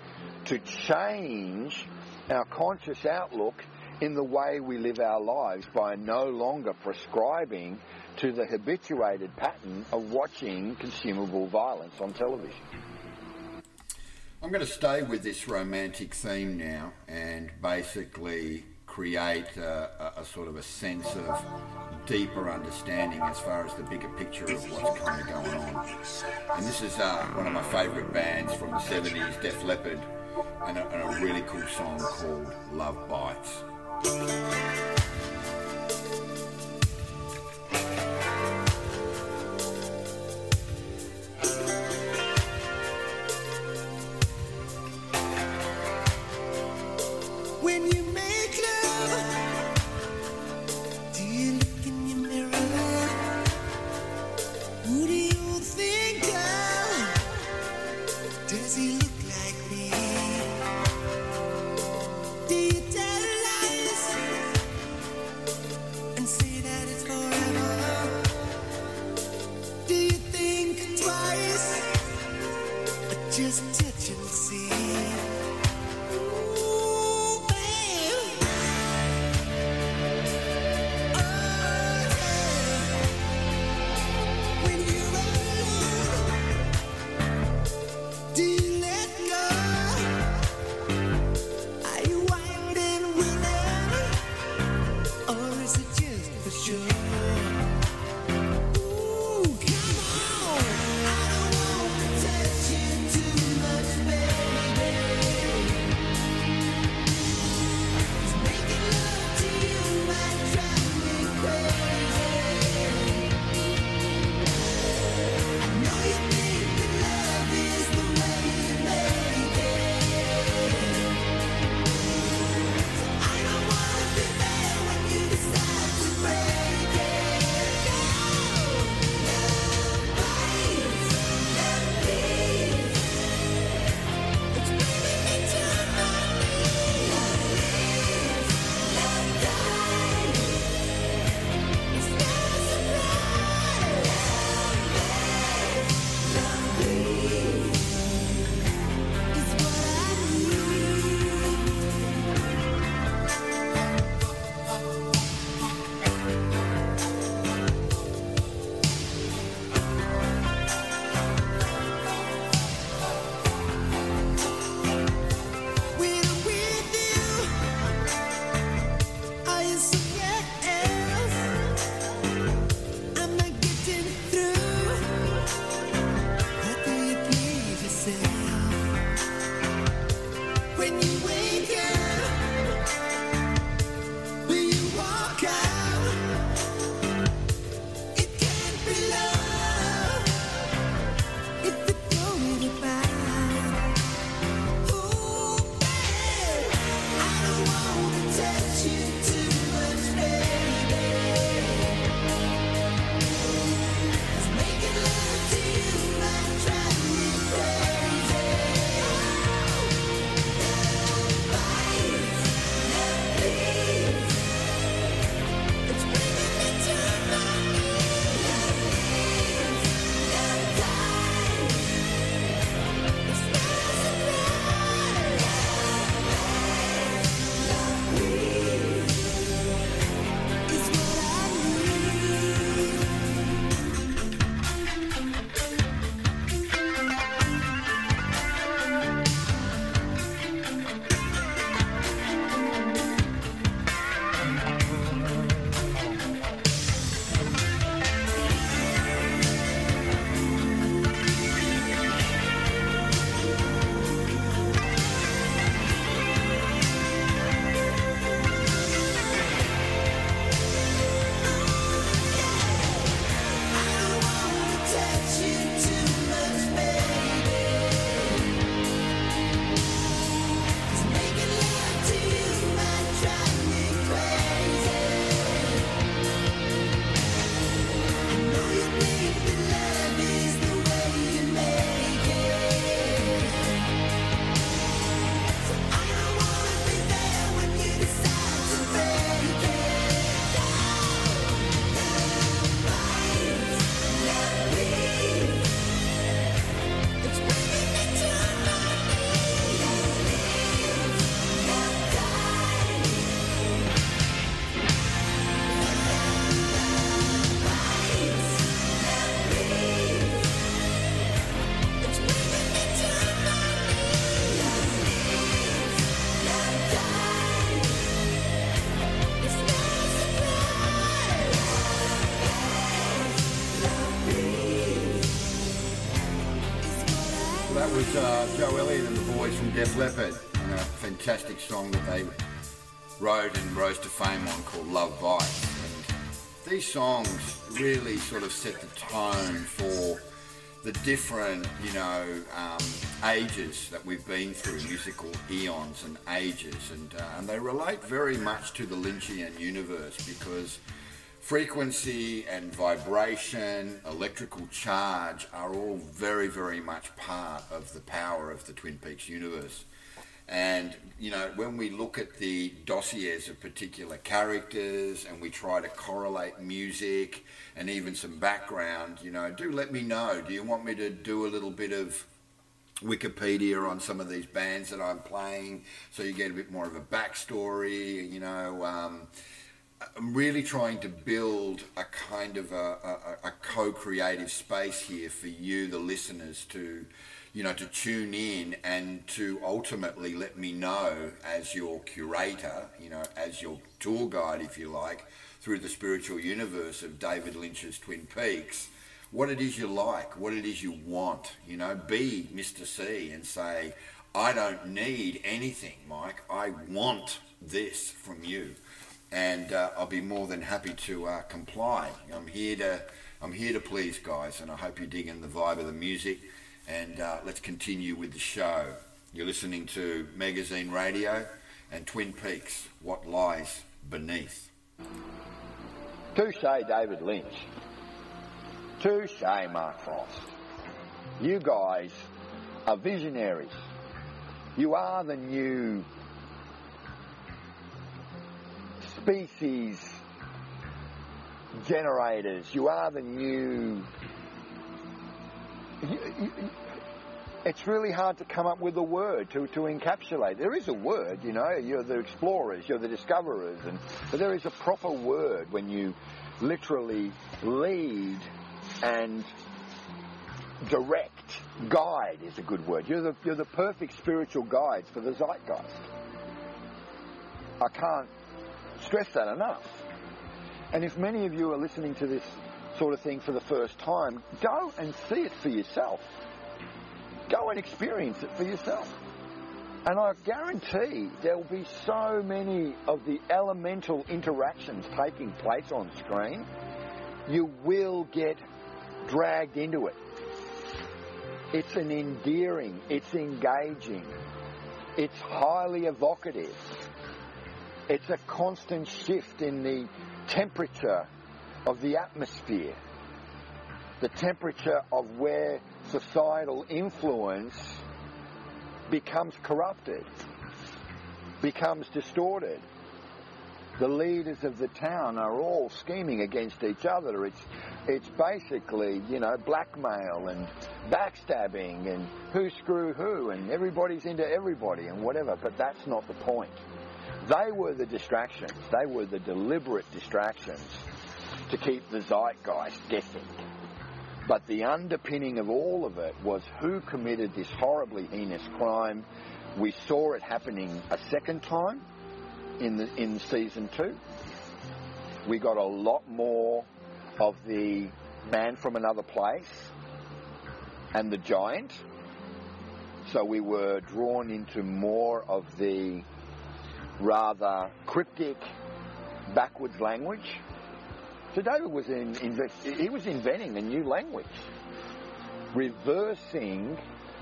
to change our conscious outlook in the way we live our lives by no longer prescribing to the habituated pattern of watching consumable violence on television. I'm going to stay with this romantic theme now and basically create a, a, sort of a sense of deeper understanding as far as the bigger picture of what's kind of going on. And this is uh, one of my favourite bands from the 70s, Def Leppard, and a, and a really cool song called Love Bites. Def Leppard, and a fantastic song that they wrote and rose to fame on called Love Bites. And these songs really sort of set the tone for the different, you know, um, ages that we've been through, musical eons and ages, and, uh, and they relate very much to the Lynchian universe because frequency and vibration, electrical charge are all very, very much part of the power of the Twin Peaks universe. And, you know, when we look at the dossiers of particular characters and we try to correlate music and even some background, you know, do let me know. Do you want me to do a little bit of Wikipedia on some of these bands that I'm playing, so you get a bit more of a backstory. You know, um, I'm really trying to build a kind of a, a, a co-creative space here for you, the listeners, to you know to tune in and to ultimately let me know as your curator, you know, as your tour guide, if you like, through the spiritual universe of David Lynch's Twin Peaks what it is you like, what it is you want. You know, be Mr. C and say, I don't need anything, Mike. I want this from you, and uh, I'll be more than happy to uh, comply. I'm here to, I'm here to please, guys, and I hope you're digging the vibe of the music. And uh, let's continue with the show. You're listening to Magazine Radio and Twin Peaks. What lies beneath? Touche, David Lynch. Touche, Mark Frost. You guys are visionaries. You are the new species generators. You are the new. It's really hard to come up with a word to, to encapsulate. There is a word, you know, you're the explorers, you're the discoverers, and but there is a proper word when you literally lead and direct. Guide is a good word. You're the, you're the perfect spiritual guides for the zeitgeist. I can't stress that enough. And if many of you are listening to this sort of thing for the first time, go and see it for yourself. Go and experience it for yourself. And I guarantee there will be so many of the elemental interactions taking place on screen, you will get dragged into it. It's an endearing, it's engaging, it's highly evocative. It's a constant shift in the temperature of the atmosphere, the temperature of where societal influence becomes corrupted, becomes distorted. The leaders of the town are all scheming against each other. It's, it's basically, you know, blackmail and backstabbing and who screw who and everybody's into everybody and whatever, but that's not the point. They were the distractions. They were the deliberate distractions to keep the zeitgeist guessing. But the underpinning of all of it was who committed this horribly heinous crime. We saw it happening a second time in the in season two. We got a lot more of the man from another place and the giant. So we were drawn into more of the rather cryptic backwards language. So David was in, in, he was inventing a new language, reversing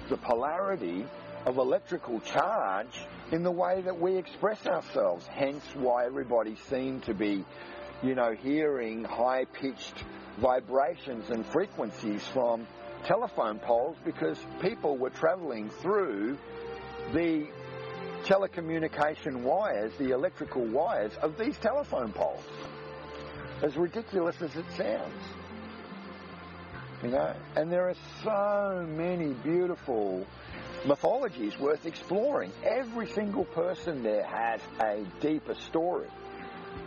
the polarity of electrical charge in the way that we express ourselves. Hence why everybody seemed to be, you know, hearing high-pitched vibrations and frequencies from telephone poles because people were traveling through the telecommunication wires, the electrical wires of these telephone poles. As ridiculous as it sounds. You know, and there are so many beautiful mythologies worth exploring. Every single person there has a deeper story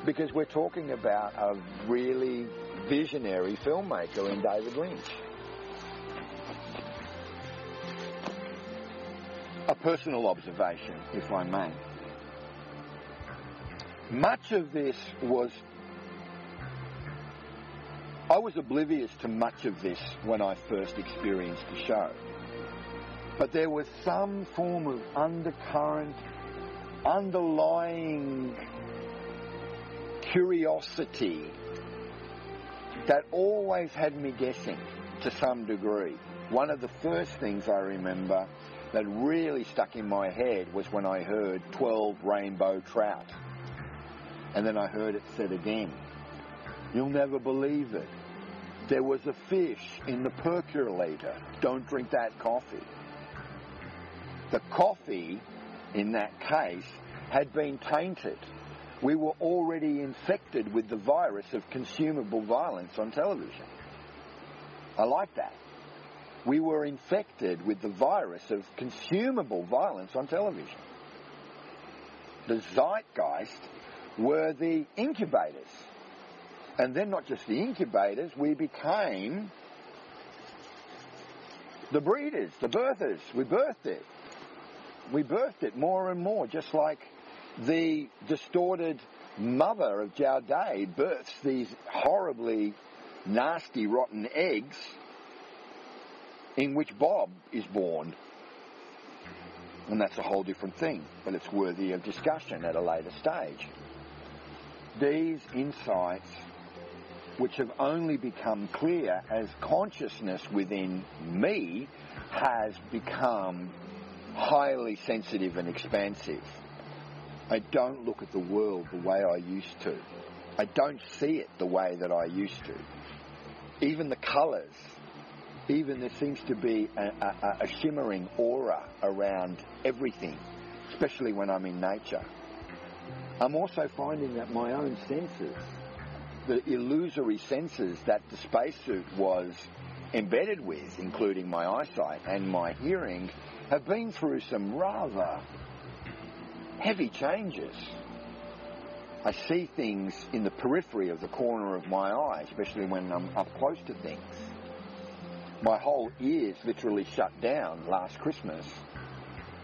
because we're talking about a really visionary filmmaker in David Lynch. A personal observation, if I may. Much of this was. I was oblivious to much of this when I first experienced the show. But there was some form of undercurrent, underlying curiosity that always had me guessing to some degree. One of the first things I remember that really stuck in my head was when I heard 12 rainbow trout. And then I heard it said again. You'll never believe it. There was a fish in the percolator. Don't drink that coffee. The coffee, in that case, had been tainted. We were already infected with the virus of consumable violence on television. I like that. We were infected with the virus of consumable violence on television. The zeitgeist were the incubators. And then not just the incubators, we became the breeders, the birthers. We birthed it. We birthed it more and more, just like the distorted mother of Jowday births these horribly nasty, rotten eggs in which Bob is born. And that's a whole different thing, but it's worthy of discussion at a later stage. These insights, which have only become clear as consciousness within me has become highly sensitive and expansive. I don't look at the world the way I used to. I don't see it the way that I used to. Even the colours, even there seems to be a, a, a shimmering aura around everything, especially when I'm in nature. I'm also finding that my own senses, the illusory senses that the spacesuit was embedded with, including my eyesight and my hearing, have been through some rather heavy changes. I see things in the periphery of the corner of my eye, especially when I'm up close to things. My whole ears literally shut down last Christmas,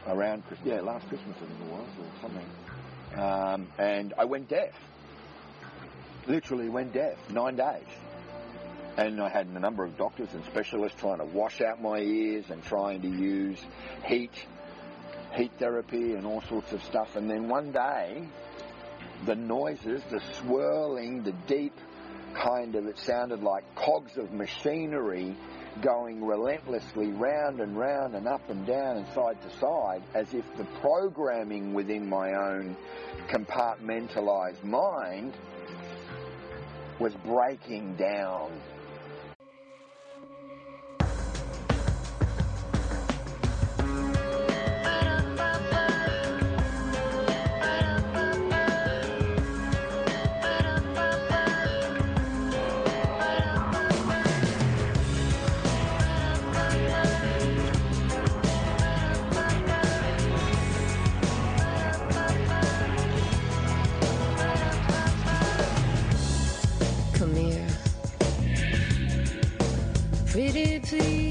around yeah, last Christmas I think it was, or something. Um, and I went deaf. Literally went deaf, nine days. And I had a number of doctors and specialists trying to wash out my ears and trying to use heat, heat therapy and all sorts of stuff. And then one day, the noises, the swirling, the deep kind of, it sounded like cogs of machinery going relentlessly round and round and up and down and side to side as if the programming within my own compartmentalized mind was breaking down. Pretty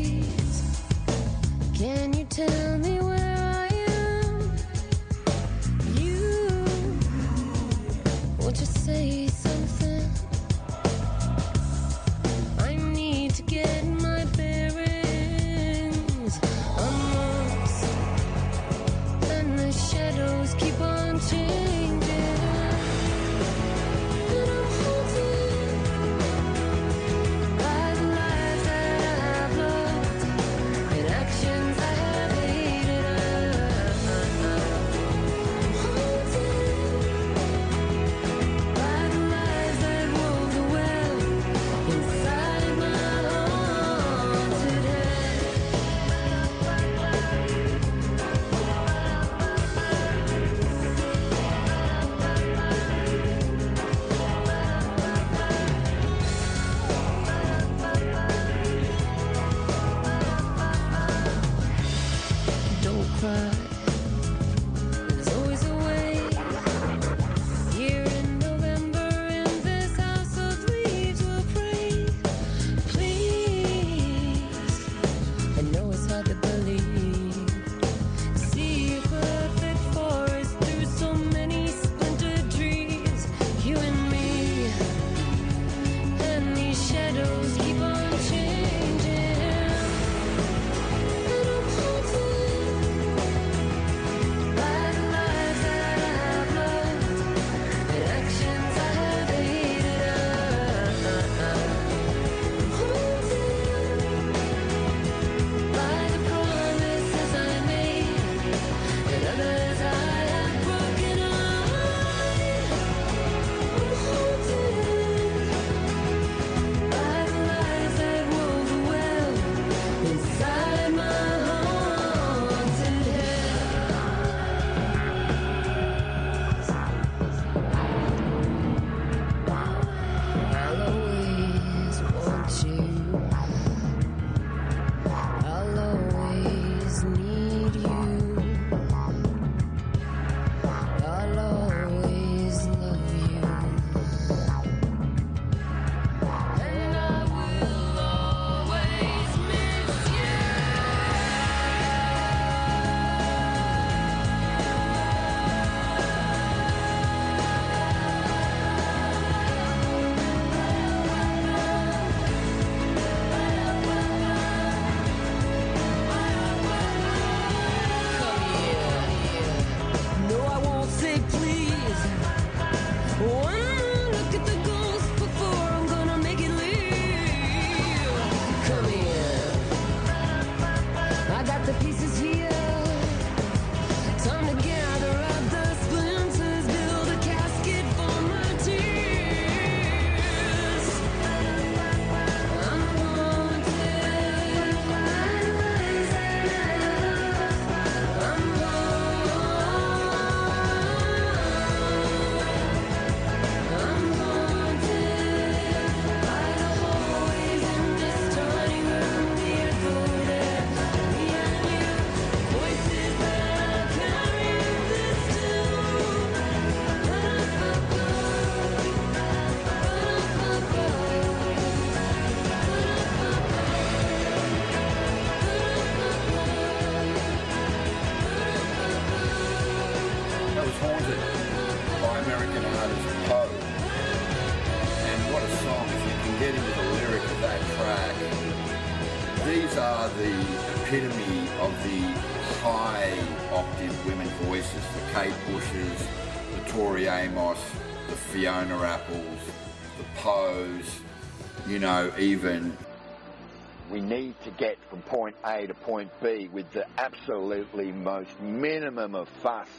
with the absolutely most minimum of fuss.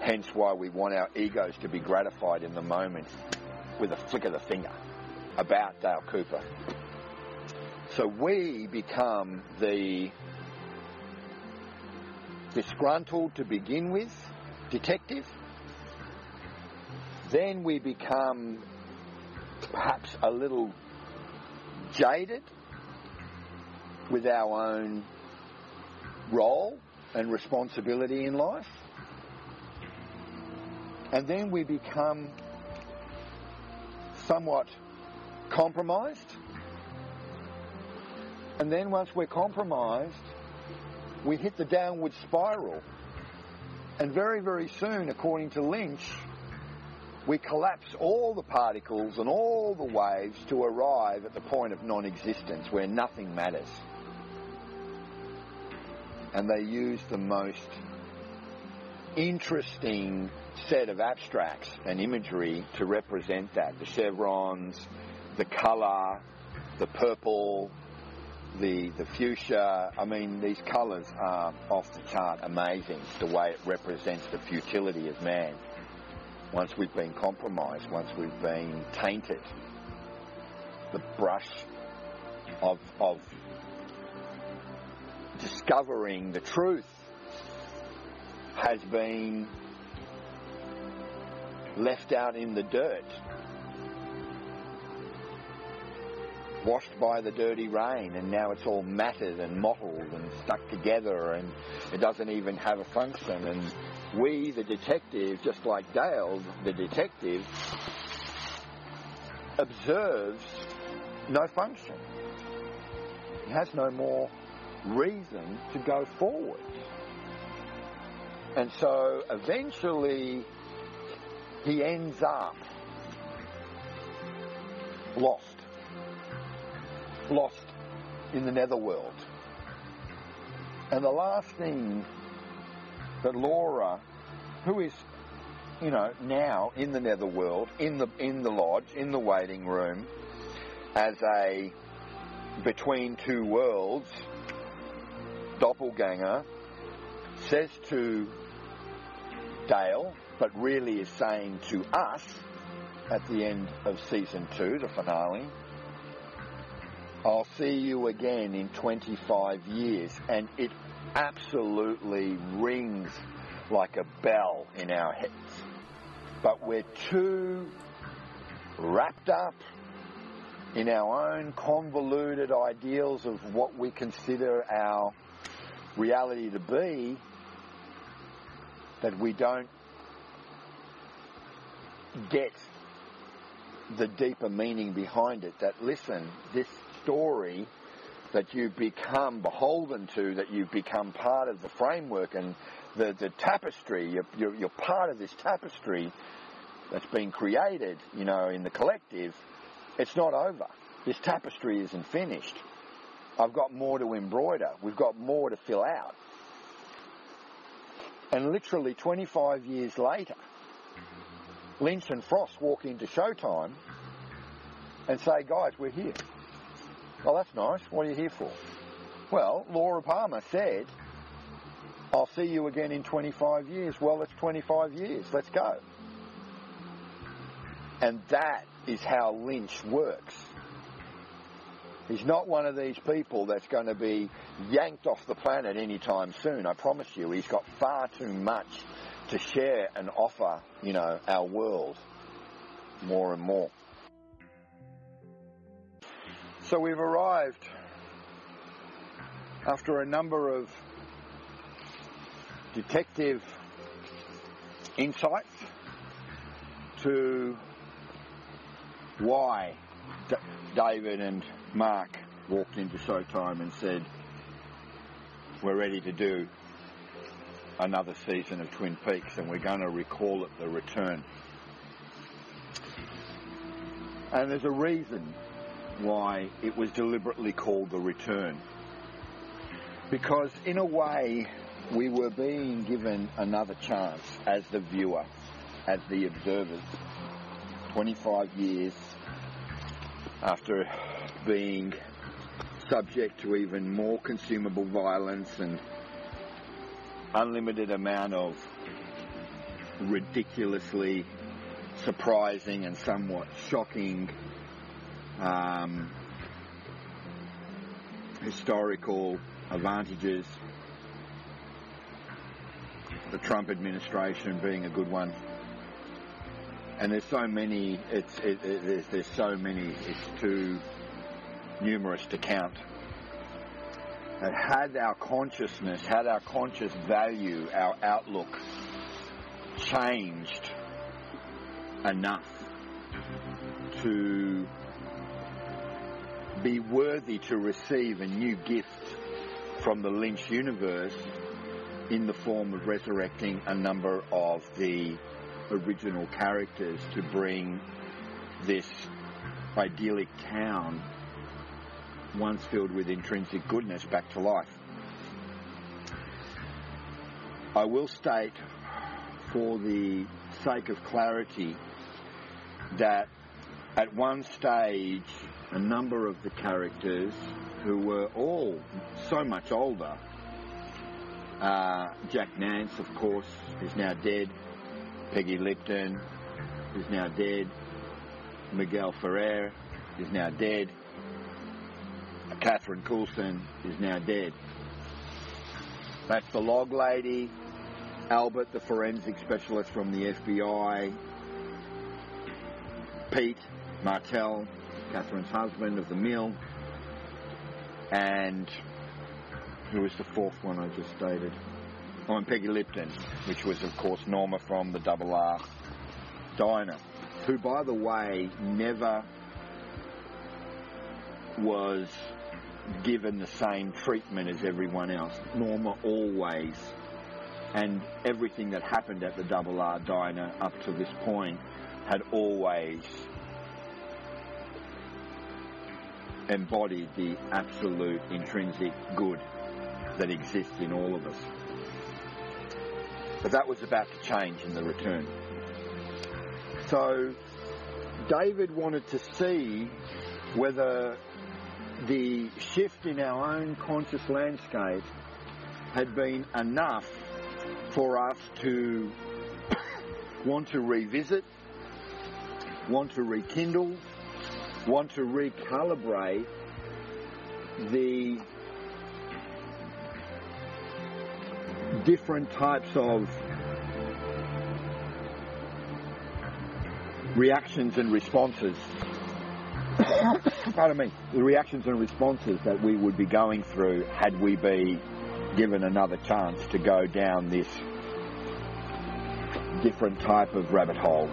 Hence why we want our egos to be gratified in the moment with a flick of the finger about Dale Cooper. So we become the disgruntled to begin with detective. Then we become perhaps a little jaded with our own role and responsibility in life. And then we become somewhat compromised. And then once we're compromised, we hit the downward spiral. And very, very soon, according to Lynch, we collapse all the particles and all the waves to arrive at the point of non existence where nothing matters. And they use the most interesting set of abstracts and imagery to represent that the chevrons, the colour, the purple, the, the fuchsia. I mean, these colours are off the chart amazing, the way it represents the futility of man once we've been compromised, once we've been tainted. The brush of, of discovering the truth has been left out in the dirt, washed by the dirty rain, and now it's all matted and mottled and stuck together, and it doesn't even have a function. And we, the detective, just like Dale, the detective, observes no function. He has no more reason to go forward. And so eventually he ends up lost. Lost in the netherworld. And the last thing that Laura, who is, you know, now in the netherworld, in the in the lodge, in the waiting room, as a between two worlds doppelganger, says to Dale, but really is saying to us at the end of season two, the finale, I'll see you again in 25 years. And it absolutely rings like a bell in our heads. But we're too wrapped up in our own convoluted ideals of what we consider our reality to be that we don't get the deeper meaning behind it. That, listen, this story that you become beholden to, that you become part of the framework and the, the tapestry, you're, you're, you're part of this tapestry that's been created, you know, in the collective, it's not over. This tapestry isn't finished. I've got more to embroider. We've got more to fill out. And literally 25 years later, mm-hmm. Lynch and Frost walk into Showtime and say, guys, we're here. Well, that's nice. What are you here for? Well, Laura Palmer said, I'll see you again in 25 years. Well, it's 25 years. Let's go. And that is how Lynch works. He's not one of these people that's going to be yanked off the planet anytime soon. I promise you, he's got far too much to share and offer, you know, our world more and more. So we've arrived after a number of detective insights to why David and Mark walked into Showtime and said, We're ready to do another season of Twin Peaks and we're going to recall it the return. And there's a reason why it was deliberately called The Return. Because, in a way, we were being given another chance as the viewer, as the observers. 25 years after being subject to even more consumable violence and unlimited amount of ridiculously surprising and somewhat shocking um, historical advantages. The Trump administration being a good one. And there's so many, it's, it, it, there's, there's so many, it's too numerous to count. And had our consciousness, had our conscious value, our outlook changed enough to be worthy to receive a new gift from the Lynch universe in the form of resurrecting a number of the original characters to bring this idyllic town, once filled with intrinsic goodness, back to life. I will state, for the sake of clarity, that at one stage, a number of the characters who were all so much older, uh, Jack Nance, of course, is now dead. Peggy Lipton is now dead. Miguel Ferrer is now dead. Catherine Coulson is now dead. That's the log lady. Albert, the forensic specialist from the FBI. Pete Martell, Catherine's husband of the mill. And who was the fourth one I just stated? And Peggy Lipton, which was, of course, Norma from the Double R Diner, who, by the way, never was given the same treatment as everyone else. Norma always, and everything that happened at the Double R Diner up to this point had always embodied the absolute intrinsic good that exists in all of us. But that was about to change in the return. So David wanted to see whether the shift in our own conscious landscape had been enough for us to want to revisit, want to rekindle, want to recalibrate the different types of reactions and responses. Pardon me. The reactions and responses that we would be going through had we be given another chance to go down this different type of rabbit hole.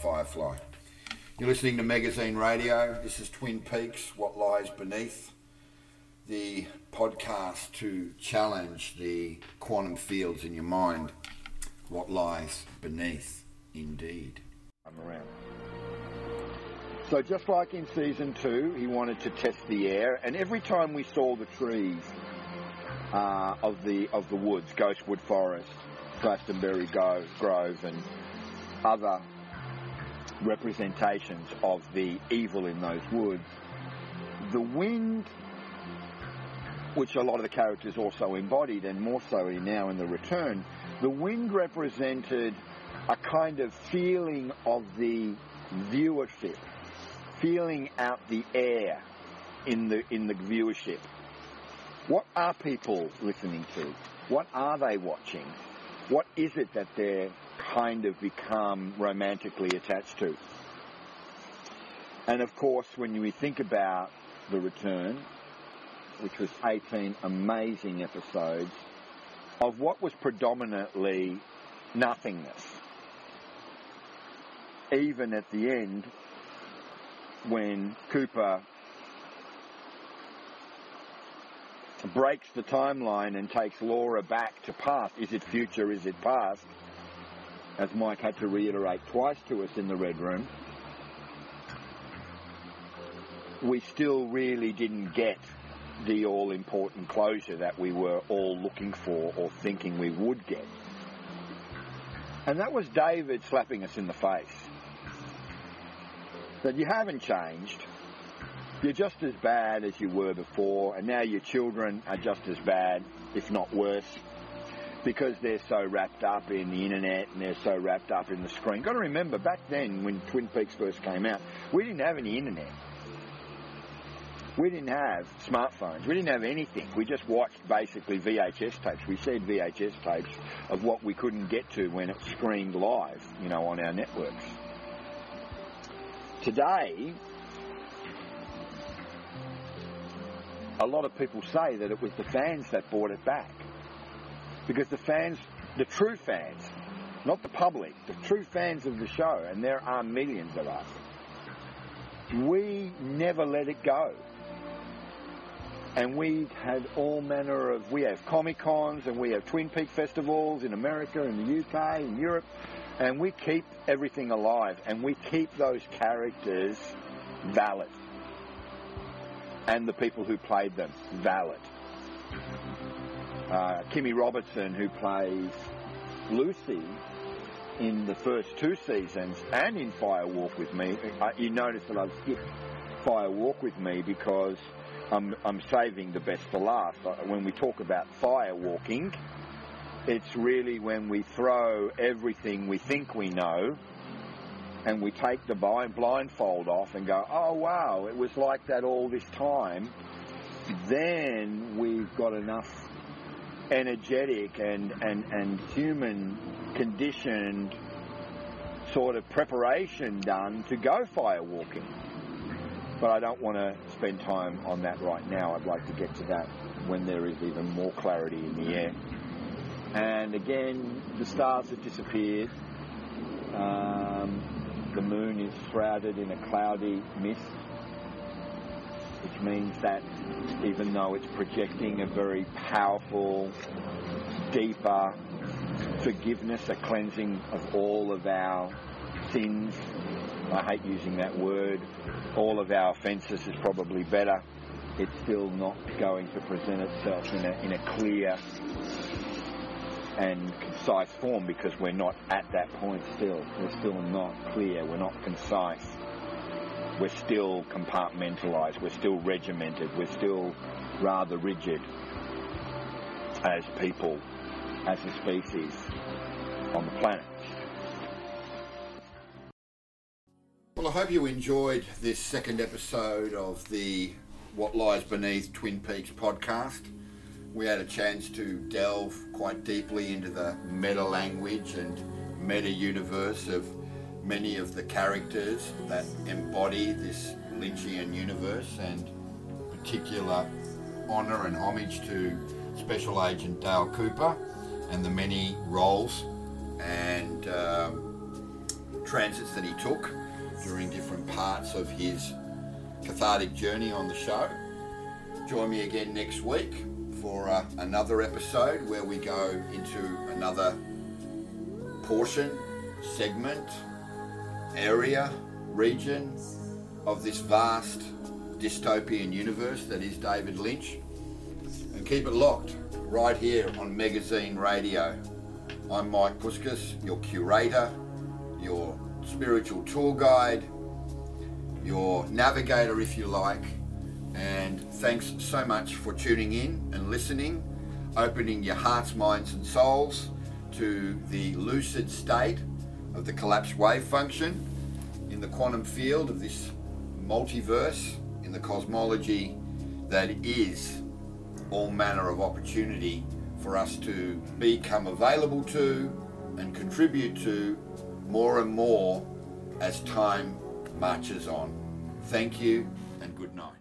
Firefly. You're listening to Magazine Radio. This is Twin Peaks, What Lies Beneath, the podcast to challenge the quantum fields in your mind. What lies beneath, indeed. I'm around. So just like in season two, he wanted to test the air, and every time we saw the trees uh, of the of the woods, Ghostwood Forest, Glastonbury Grove, and other representations of the evil in those woods, the wind, which a lot of the characters also embodied, and more so now in the return, the wind represented a kind of feeling of the viewership, feeling out the air in the in the viewership. What are people listening to? What are they watching? What is it that they're kind of become romantically attached to? And of course, when we think about the return, which was 18 amazing episodes of what was predominantly nothingness. Even at the end, when Cooper breaks the timeline and takes Laura back to past, is it future, is it past? As Mike had to reiterate twice to us in the Red Room, we still really didn't get the all important closure that we were all looking for or thinking we would get. And that was David slapping us in the face. That you haven't changed. You're just as bad as you were before, and now your children are just as bad, if not worse, because they're so wrapped up in the internet and they're so wrapped up in the screen. Got to remember, back then when Twin Peaks first came out, we didn't have any internet. We didn't have smartphones. We didn't have anything. We just watched basically VHS tapes. We said VHS tapes of what we couldn't get to when it screened live, you know, on our networks. Today, a lot of people say that it was the fans that brought it back. Because the fans, the true fans, not the public, the true fans of the show, and there are millions of us, we never let it go. And we had all manner of, we have Comic Cons and we have Twin Peak festivals in America, in the UK, in Europe, and we keep everything alive and we keep those characters valid. And the people who played them valid. Uh, Kimmy Robertson, who plays Lucy in the first two seasons and in Fire Walk with Me, uh, you notice that I've skipped Fire Walk with Me because I'm, I'm saving the best for last. Uh, When we talk about fire walking, it's really when we throw everything we think we know and we take the blind- blindfold off and go, oh wow, it was like that all this time. Then we've got enough energetic and, and, and human conditioned sort of preparation done to go fire walking. But I don't want to spend time on that right now. I'd like to get to that when there is even more clarity in the air. And again, the stars have disappeared. Um, the moon is shrouded in a cloudy mist, which means that even though it's projecting a very powerful, deeper forgiveness, a cleansing of all of our sins, I hate using that word, all of our offences is probably better. It's still not going to present itself in a, in a clear and concise form because we're not at that point still. We're still not clear. We're not concise. We're still compartmentalized. We're still regimented. We're still rather rigid as people, as a species on the planet. Well, I hope you enjoyed this second episode of the What Lies Beneath Twin Peaks podcast. we had a chance to delve quite deeply into the meta language and meta universe of many of the characters that embody this Lynchian universe and particular honour and homage to Special Agent Dale Cooper and the many roles and um, transits that he took during different parts of his cathartic journey on the show. Join me again next week for uh, another episode where we go into another portion, segment, area, region of this vast dystopian universe that is David Lynch. And keep it locked right here on Magazine Radio. I'm Mike Puskas, your curator, your spiritual tour guide, your navigator, if you like. And thanks so much for tuning in and listening, opening your hearts, minds, and souls to the lucid state of the collapsed wave function in the quantum field of this multiverse, in the cosmology that is all manner of opportunity for us to become available to and contribute to more and more as time marches on. Thank you and good night.